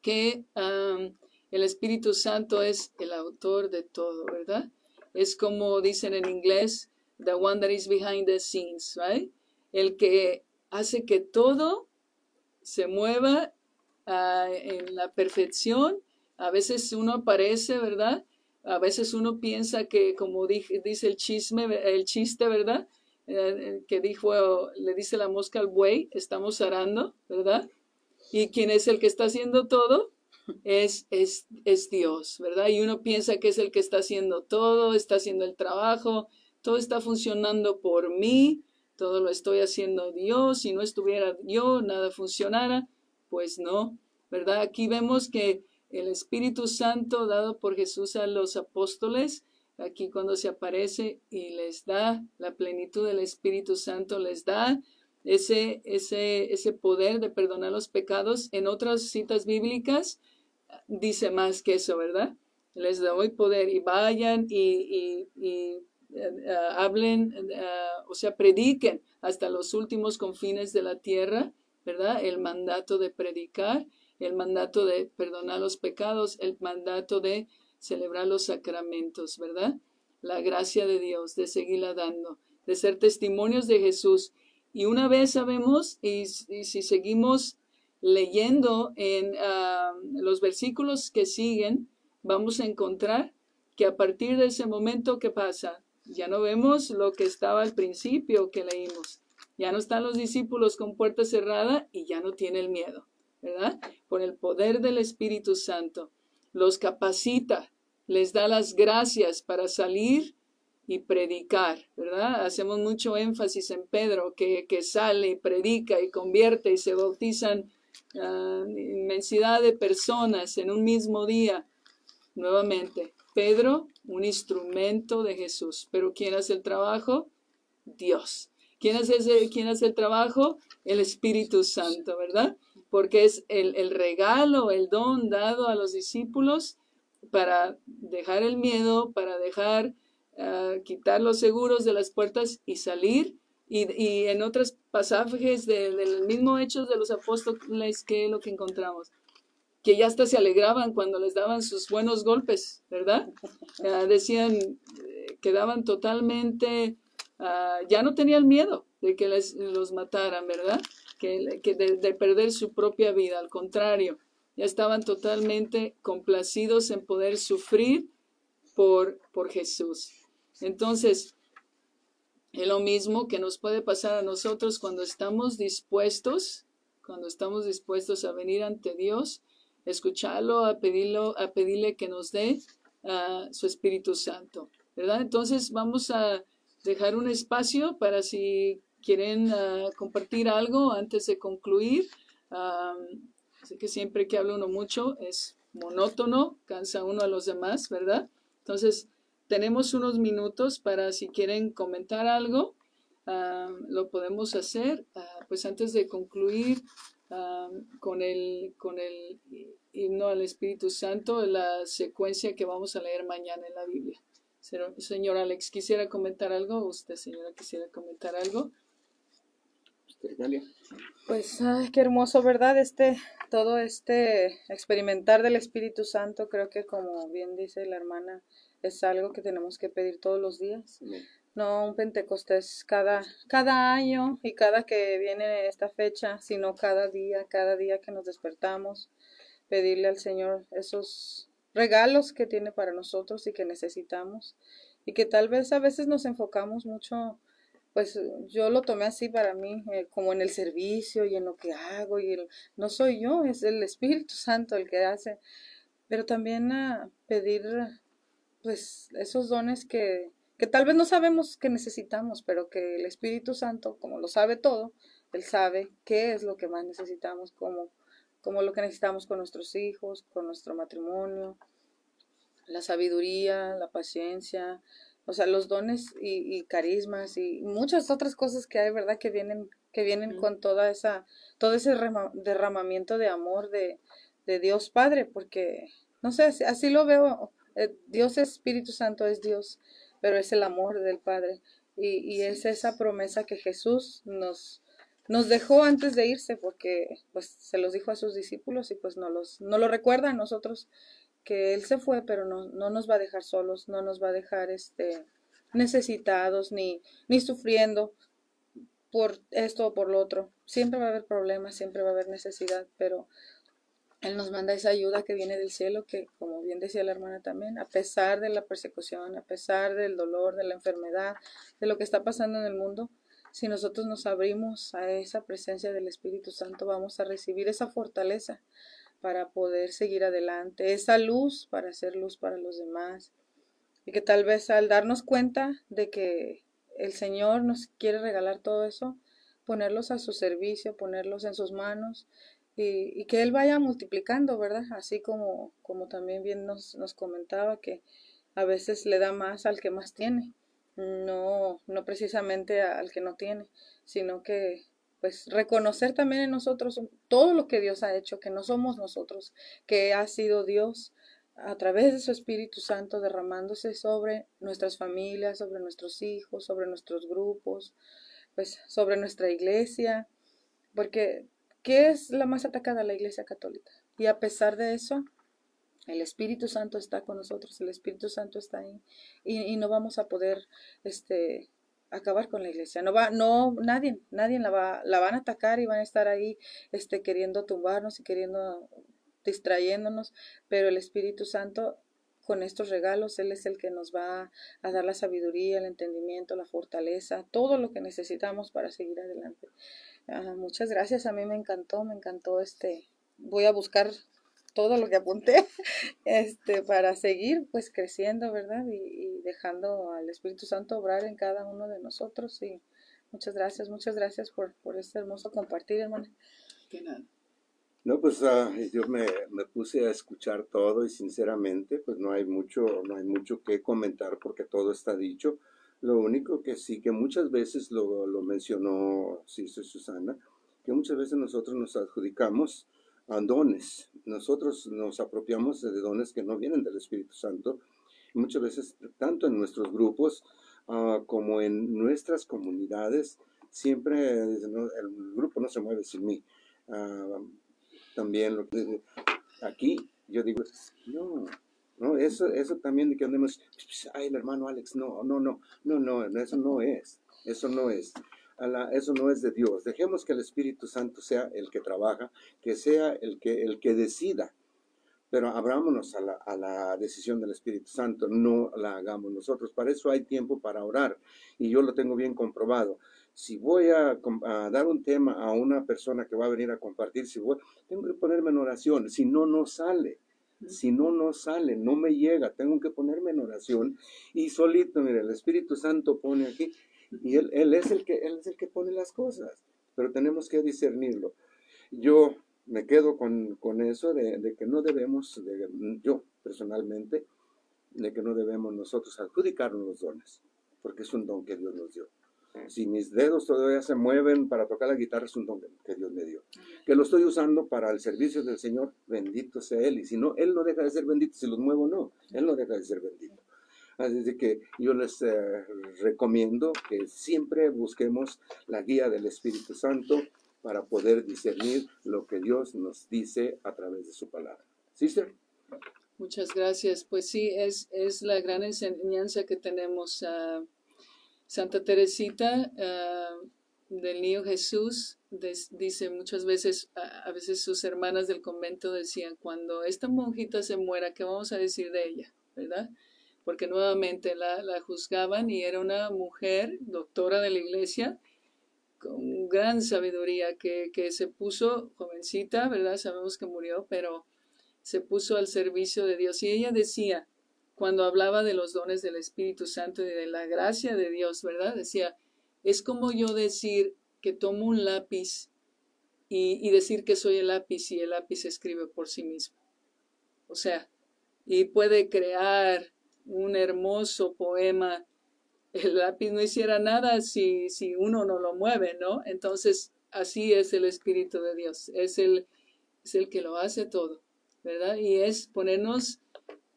que el Espíritu Santo es el autor de todo, ¿verdad? Es como dicen en inglés, the one that is behind the scenes, right? El que hace que todo se mueva ah, en la perfección. A veces uno aparece, ¿verdad? A veces uno piensa que, como dice el chisme, el chiste, ¿verdad? Eh, que dijo, le dice la mosca al buey, estamos arando, ¿verdad? Y quién es el que está haciendo todo, es, es, es Dios, ¿verdad? Y uno piensa que es el que está haciendo todo, está haciendo el trabajo, todo está funcionando por mí, todo lo estoy haciendo Dios, si no estuviera yo, nada funcionara, pues no, ¿verdad? Aquí vemos que el Espíritu Santo dado por Jesús a los apóstoles, aquí cuando se aparece y les da la plenitud del Espíritu Santo, les da ese, ese, ese poder de perdonar los pecados. En otras citas bíblicas dice más que eso, ¿verdad? Les doy poder y vayan y, y, eh, hablen, eh, o sea, prediquen hasta los últimos confines de la tierra, ¿verdad? El mandato de predicar, el mandato de perdonar los pecados, el mandato de celebrar los sacramentos, ¿verdad? La gracia de Dios, de seguirla dando, de ser testimonios de Jesús. Y una vez sabemos, y si seguimos leyendo en ah, los versículos que siguen, vamos a encontrar que a partir de ese momento que pasa, ya no vemos lo que estaba al principio que leímos. Ya no están los discípulos con puerta cerrada y ya no tiene el miedo, ¿verdad? Por el poder del Espíritu Santo. Los capacita, les da las gracias para salir y predicar, ¿verdad? Hacemos mucho énfasis en Pedro, que, que sale y predica y convierte y se bautizan inmensidad de personas en un mismo día. Nuevamente, Pedro, un instrumento de Jesús. Pero ¿quién hace el trabajo? Dios. ¿Quién hace, quién hace el trabajo? El Espíritu Santo, ¿verdad? Porque es el, regalo, el don dado a los discípulos para dejar el miedo, para dejar, ah, quitar los seguros de las puertas y salir y, en otros pasajes del mismo Hechos de los Apóstoles, ¿qué es lo que encontramos? Que ya hasta se alegraban cuando les daban sus buenos golpes, ¿verdad? decían, eh, quedaban totalmente, ah, ya no tenían miedo de que les, los mataran, ¿verdad? Que, de, de perder su propia vida, al contrario, ya estaban totalmente complacidos en poder sufrir por, por Jesús. Entonces, es lo mismo que nos puede pasar a nosotros cuando estamos dispuestos, cuando estamos dispuestos a venir ante Dios, escucharlo, a pedirlo, a pedirle que nos dé uh, su Espíritu Santo, ¿verdad? Entonces vamos a dejar un espacio para si quieren uh, compartir algo antes de concluir. Um, sé que siempre que habla uno mucho es monótono, cansa uno a los demás, ¿verdad? Entonces, tenemos unos minutos para si quieren comentar algo, ah, lo podemos hacer. Ah, pues antes de concluir con, el, con el himno al Espíritu Santo, la secuencia que vamos a leer mañana en la Biblia. Señor Alex, ¿quisiera comentar algo? ¿Usted, señora, quisiera comentar algo? Pues qué hermoso, ¿verdad? Este, todo este experimentar del Espíritu Santo, creo que como bien dice la hermana, es algo que tenemos que pedir todos los días. No un Pentecostés cada, cada año y cada que viene esta fecha, sino cada día, cada día que nos despertamos, pedirle al Señor esos regalos que tiene para nosotros y que necesitamos. Y que tal vez a veces nos enfocamos mucho, pues yo lo tomé así para mí, eh, como en el servicio y en lo que hago, y no soy yo, es el Espíritu Santo el que hace. Pero también a pedir pues esos dones que, que tal vez no sabemos que necesitamos, pero que el Espíritu Santo, como lo sabe todo, Él sabe qué es lo que más necesitamos, como, como lo que necesitamos con nuestros hijos, con nuestro matrimonio, la sabiduría, la paciencia, o sea, los dones y, carismas y muchas otras cosas que hay, ¿verdad? Que vienen, que vienen con toda esa, todo ese derramamiento de amor de, de Dios Padre, porque, no sé, así lo veo eh, Dios Espíritu Santo es Dios, pero es el amor del Padre. Y, y, es esa promesa que Jesús nos, nos dejó antes de irse porque pues se los dijo a sus discípulos y pues no los no lo recuerdan nosotros que él se fue, pero no, no nos va a dejar solos, no nos va a dejar este necesitados ni ni sufriendo por esto o por lo otro. Siempre va a haber problemas, siempre va a haber necesidad, pero él nos manda esa ayuda que viene del cielo, que como bien decía la hermana también, a pesar de la persecución, a pesar del dolor, de la enfermedad, de lo que está pasando en el mundo, si nosotros nos abrimos a esa presencia del Espíritu Santo, vamos a recibir esa fortaleza para poder seguir adelante, esa luz para hacer luz para los demás. Y que tal vez al darnos cuenta de que el Señor nos quiere regalar todo eso, ponerlos a su servicio, ponerlos en sus manos, y, que Él vaya multiplicando, ¿verdad? Así como, como también bien nos, nos comentaba que a veces le da más al que más tiene, no, no precisamente al que no tiene, sino que pues reconocer también en nosotros todo lo que Dios ha hecho, que no somos nosotros, que ha sido Dios a través de su Espíritu Santo derramándose sobre nuestras familias, sobre nuestros hijos, sobre nuestros grupos, pues sobre nuestra iglesia, porque ¿Qué es la más atacada? La Iglesia Católica. Y a pesar de eso, el Espíritu Santo está con nosotros, el Espíritu Santo está ahí y, no vamos a poder este, acabar con la iglesia. No va, no, nadie, nadie la va, la van a atacar y van a estar ahí este, queriendo tumbarnos y queriendo distrayéndonos, pero el Espíritu Santo con estos regalos, Él es el que nos va a dar la sabiduría, el entendimiento, la fortaleza, todo lo que necesitamos para seguir adelante muchas gracias, a mí me encantó, me encantó este, voy a buscar todo lo que apunté este, para seguir pues creciendo, ¿verdad? Y, dejando al Espíritu Santo obrar en cada uno de nosotros. Y muchas gracias, muchas gracias por, por este hermoso compartir, hermano. No, pues uh, yo me, me, puse a escuchar todo y sinceramente pues no hay mucho, no hay mucho que comentar porque todo está dicho. Lo único que sí, que muchas veces lo, lo mencionó Sister Susana, que muchas veces nosotros nos adjudicamos dones. Nosotros nos apropiamos de dones que no vienen del Espíritu Santo. Muchas veces, tanto en nuestros grupos uh, como en nuestras comunidades, siempre el grupo no se mueve sin mí. Uh, también lo que, aquí yo digo, no, ¿no? Eso, eso también de que andemos, ay, el hermano Alex, no, no, no, no, no, eso no es, eso no es. Eso no es de Dios. Dejemos que el Espíritu Santo sea el que trabaja, que sea el que, el que decida. Pero abrámonos a la, a la decisión del Espíritu Santo, no la hagamos nosotros. Para eso hay tiempo para orar. Y yo lo tengo bien comprobado si voy a, a, dar un tema a una persona que va a venir a compartir, si voy, tengo que ponerme en oración, si no, no sale. Si no, no sale, no me llega, tengo que ponerme en oración y solito, mire, el Espíritu Santo pone aquí y él, él, es, el que, él es el que pone las cosas, pero tenemos que discernirlo. Yo me quedo con, con eso de, de, que no debemos, de, yo personalmente, de que no debemos nosotros adjudicarnos los dones, porque es un don que Dios nos dio. Si mis dedos todavía se mueven para tocar la guitarra, es un don que Dios me dio. Que lo estoy usando para el servicio del Señor, bendito sea Él. Y si no, Él no deja de ser bendito. Si los muevo, no. Él no deja de ser bendito. Así que yo les eh, recomiendo que siempre busquemos la guía del Espíritu Santo para poder discernir lo que Dios nos dice a través de su palabra. ¿Sister? Muchas gracias. Pues sí, es, es la gran enseñanza que tenemos. Uh, Santa Teresita ah, del Niño Jesús dice muchas veces, a, veces sus hermanas del convento decían, cuando esta monjita se muera, ¿qué vamos a decir de ella? ¿Verdad? Porque nuevamente la, juzgaban y era una mujer, doctora de la iglesia, con gran sabiduría, que, que se puso jovencita, ¿verdad? Sabemos que murió, pero se puso al servicio de Dios. Y ella decía, cuando hablaba de los dones del Espíritu Santo y de la gracia de Dios, ¿verdad? Decía, es como yo decir que tomo un lápiz y, decir que soy el lápiz y el lápiz escribe por sí mismo. O sea, y puede crear un hermoso poema. El lápiz no hiciera nada si, si uno no lo mueve, ¿no? Entonces, así es el Espíritu de Dios. Es el, es el que lo hace todo, ¿verdad? Y es ponernos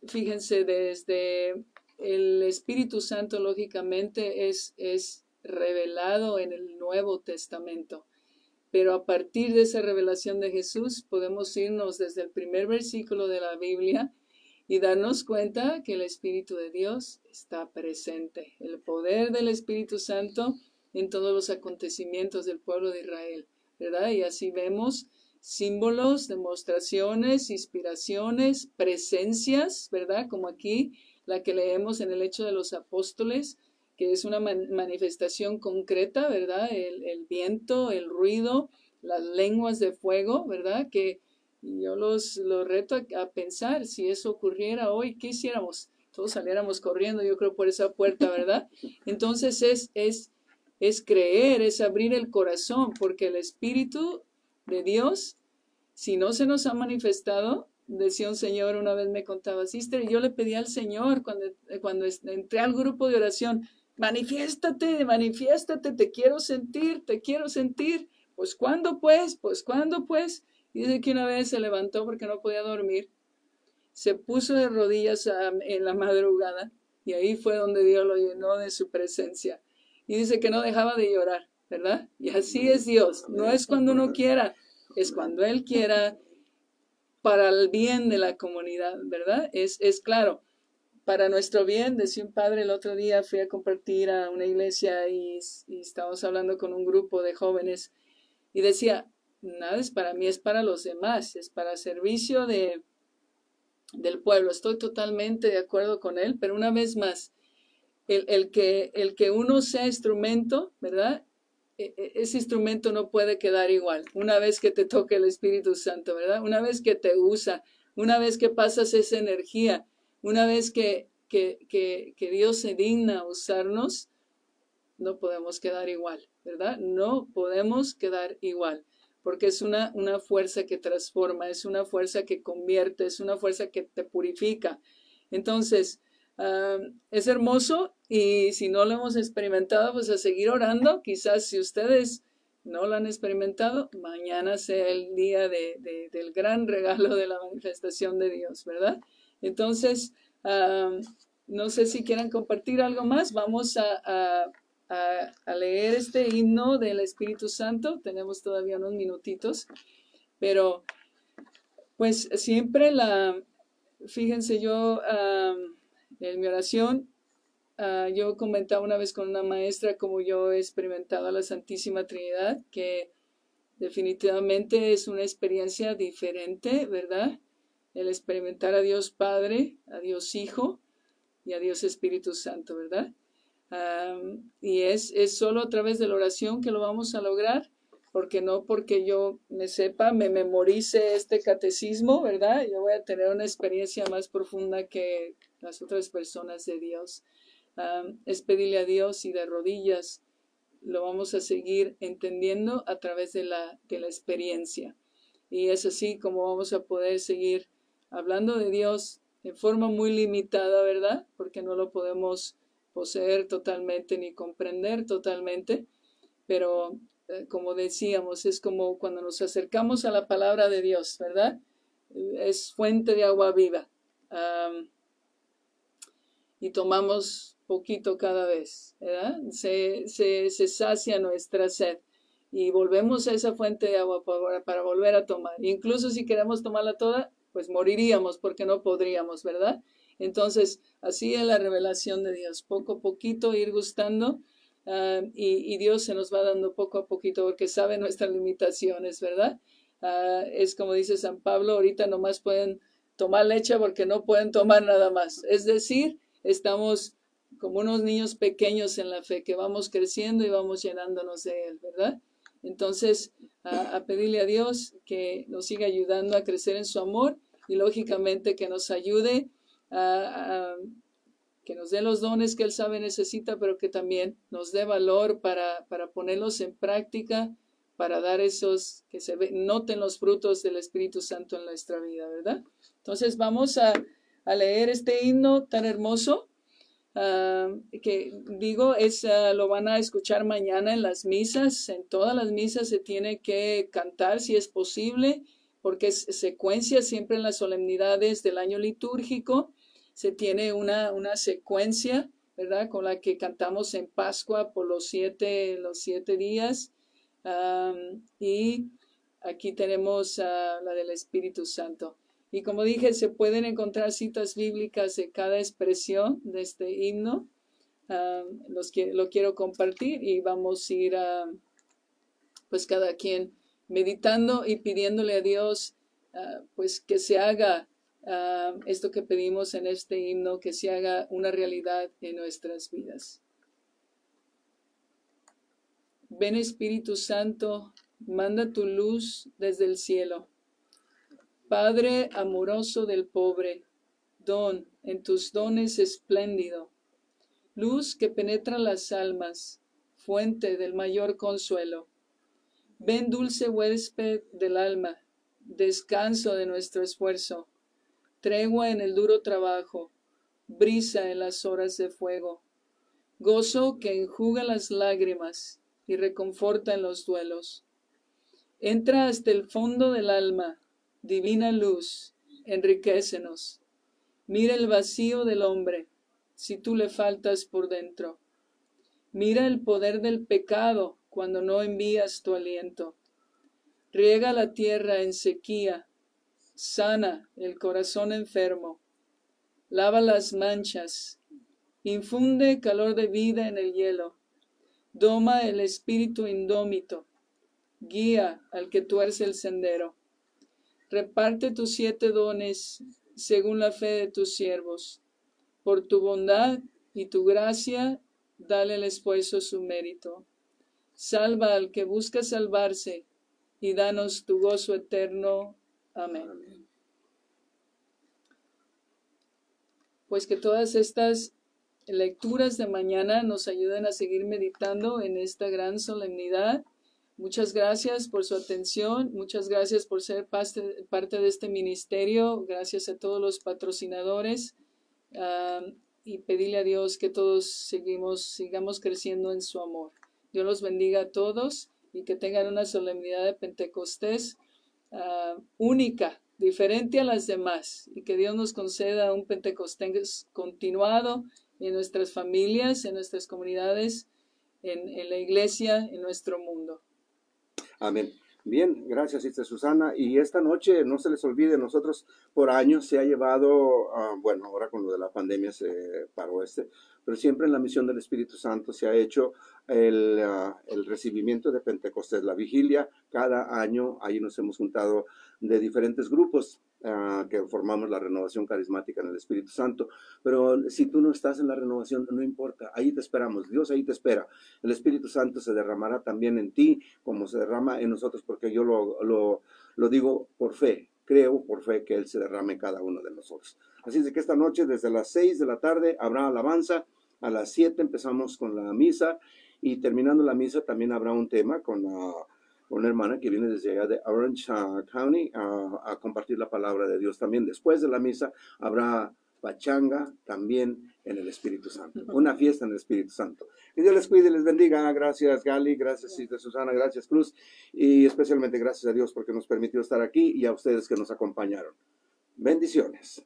fíjense, desde el Espíritu Santo, lógicamente, es, es revelado en el Nuevo Testamento. pero a partir de esa revelación de Jesús podemos irnos desde el primer versículo de la Biblia y darnos cuenta que el Espíritu de Dios está presente, el poder del Espíritu Santo en todos los acontecimientos del pueblo de Israel, ¿verdad? Y así vemos símbolos, demostraciones, inspiraciones, presencias, ¿verdad? Como aquí la que leemos en el hecho de los apóstoles, que es una manifestación concreta, ¿verdad? El, viento, el ruido, las lenguas de fuego, ¿verdad? Que yo los, los reto a, pensar, si eso ocurriera hoy, ¿qué hiciéramos? Todos saliéramos corriendo, yo creo, por esa puerta, ¿verdad? Entonces es, es, es creer, es abrir el corazón, porque el Espíritu de Dios, si no se nos ha manifestado, decía un señor una vez me contaba, sister, yo le pedí al Señor cuando, cuando entré al grupo de oración, manifiéstate, manifiéstate, te quiero sentir, te quiero sentir. Pues cuándo pues, pues cuándo pues. Y dice que una vez se levantó porque no podía dormir, se puso de rodillas en la madrugada y ahí fue donde Dios lo llenó de su presencia. Y dice que no dejaba de llorar, ¿verdad? Y así es Dios, no es cuando uno quiera, es cuando Él quiera para el bien de la comunidad, ¿verdad? Es, es claro, para nuestro bien, decía un padre el otro día, fui a compartir a una iglesia y, estábamos hablando con un grupo de jóvenes y decía, nada es para mí, es para los demás, es para servicio de, del pueblo. Estoy totalmente de acuerdo con él, pero una vez más, el, el, que, el que uno sea instrumento, ¿verdad? E, e, ese instrumento no puede quedar igual. Una vez que te toque el Espíritu Santo, ¿verdad? Una vez que te usa, una vez que pasas esa energía, una vez que, que, que, Dios se digna usarnos, no podemos quedar igual, ¿verdad? No podemos quedar igual, porque es una, una fuerza que transforma, es una fuerza que convierte, es una fuerza que te purifica. Entonces, ah, es hermoso y si no lo hemos experimentado, pues a seguir orando. Quizás si ustedes no lo han experimentado, mañana sea el día de, del gran regalo de la manifestación de Dios, ¿verdad? Entonces, no sé si quieran compartir algo más. Vamos a, leer este himno del Espíritu Santo. Tenemos todavía unos minutitos, pero pues siempre la, fíjense yo, en mi oración, ah, yo comentaba una vez con una maestra como yo he experimentado a la Santísima Trinidad, que definitivamente es una experiencia diferente, ¿verdad? el experimentar a Dios Padre, a Dios Hijo y a Dios Espíritu Santo, ¿verdad? Y es, es solo a través de la oración que lo vamos a lograr, porque no porque yo me sepa, me memorice este catecismo, ¿verdad? Yo voy a tener una experiencia más profunda que las otras personas de Dios. es pedirle a Dios y de rodillas lo vamos a seguir entendiendo a través de la, de la experiencia. Y es así como vamos a poder seguir hablando de Dios en forma muy limitada, ¿verdad? Porque no lo podemos poseer totalmente ni comprender totalmente, pero eh, como decíamos, es como cuando nos acercamos a la palabra de Dios, ¿verdad? Es fuente de agua viva. y tomamos poquito cada vez, ¿verdad? Se, se, sacia nuestra sed y volvemos a esa fuente de agua para, para volver a tomar. Incluso si queremos tomarla toda, pues moriríamos porque no podríamos, ¿verdad? Entonces, así es la revelación de Dios, poco a poquito ir gustando ah, y, Dios se nos va dando poco a poquito porque sabe nuestras limitaciones, ¿verdad? Ah, es como dice San Pablo, ahorita nomás pueden tomar leche porque no pueden tomar nada más. Es decir, estamos como unos niños pequeños en la fe, que vamos creciendo y vamos llenándonos de Él, ¿verdad? Entonces, a, pedirle a Dios que nos siga ayudando a crecer en su amor y lógicamente que nos ayude a, que nos dé los dones que Él sabe necesita, pero que también nos dé valor para, para ponerlos en práctica, para dar esos, que se noten los frutos del Espíritu Santo en nuestra vida, ¿verdad? Entonces vamos a, a leer este himno tan hermoso Ah, que digo, es, ah, lo van a escuchar mañana en las misas, en todas las misas se tiene que cantar si es posible, porque es secuencia siempre en las solemnidades del año litúrgico, se tiene una, una secuencia, ¿verdad? Con la que cantamos en Pascua por los siete, los siete días. y aquí tenemos la del Espíritu Santo. Y como dije, se pueden encontrar citas bíblicas de cada expresión de este himno. los que, lo quiero compartir y vamos a ir a, pues cada quien meditando y pidiéndole a Dios, ah, pues que se haga ah, esto que pedimos en este himno, que se haga una realidad en nuestras vidas. Ven Espíritu Santo, manda tu luz desde el cielo Padre amoroso del pobre, don en tus dones espléndido, luz que penetra las almas, fuente del mayor consuelo. Ven dulce huésped del alma, descanso de nuestro esfuerzo, tregua en el duro trabajo, brisa en las horas de fuego, gozo que enjuga las lágrimas y reconforta en los duelos. Entra hasta el fondo del alma, divina luz, enriquecenos. Mira el vacío del hombre, si tú le faltas por dentro. Mira el poder del pecado cuando no envías tu aliento. Riega la tierra en sequía, sana el corazón enfermo, lava las manchas, infunde calor de vida en el hielo, doma el espíritu indómito, guía al que tuerce el sendero. Reparte tus siete dones según la fe de tus siervos. Por tu bondad y tu gracia, dale al esposo su mérito. Salva al que busca salvarse y danos tu gozo eterno. Amén. Pues que todas estas lecturas de mañana nos ayuden a seguir meditando en esta gran solemnidad Muchas gracias por su atención, muchas gracias por ser parte, de este ministerio, gracias a todos los patrocinadores y pedirle a Dios que todos seguimos, sigamos creciendo en su amor. Dios los bendiga a todos y que tengan una solemnidad de Pentecostés ah, única, diferente a las demás y que Dios nos conceda un Pentecostés continuado en nuestras familias, en nuestras comunidades, en la iglesia, en nuestro mundo. Amén. Bien, gracias, Sister Susana. Y esta noche, no se les olvide, nosotros por años se ha llevado, ah, bueno, ahora con lo de la pandemia se paró este, pero siempre en la misión del Espíritu Santo se ha hecho el, ah, el recibimiento de Pentecostés, la vigilia. Cada año ahí nos hemos juntado de diferentes grupos Ah, que formamos la renovación carismática en el Espíritu Santo. Pero si tú no estás en la renovación, no importa, ahí te esperamos, Dios ahí te espera. El Espíritu Santo se derramará también en ti como se derrama en nosotros, porque yo lo, lo, lo digo por fe, creo por fe que Él se derrame cada uno de nosotros. Así es que esta noche, desde las 6 de la tarde, habrá alabanza. A las 7 empezamos con la misa y terminando la misa también habrá un tema con una hermana que viene desde de Orange uh, County a compartir la palabra de Dios también. Después de la misa habrá pachanga también en el Espíritu Santo, una fiesta en el Espíritu Santo. Que Dios les cuide y les bendiga. Gracias Gali, gracias Susana, gracias Cruz y especialmente gracias a Dios porque nos permitió estar aquí y a ustedes que nos acompañaron. Bendiciones.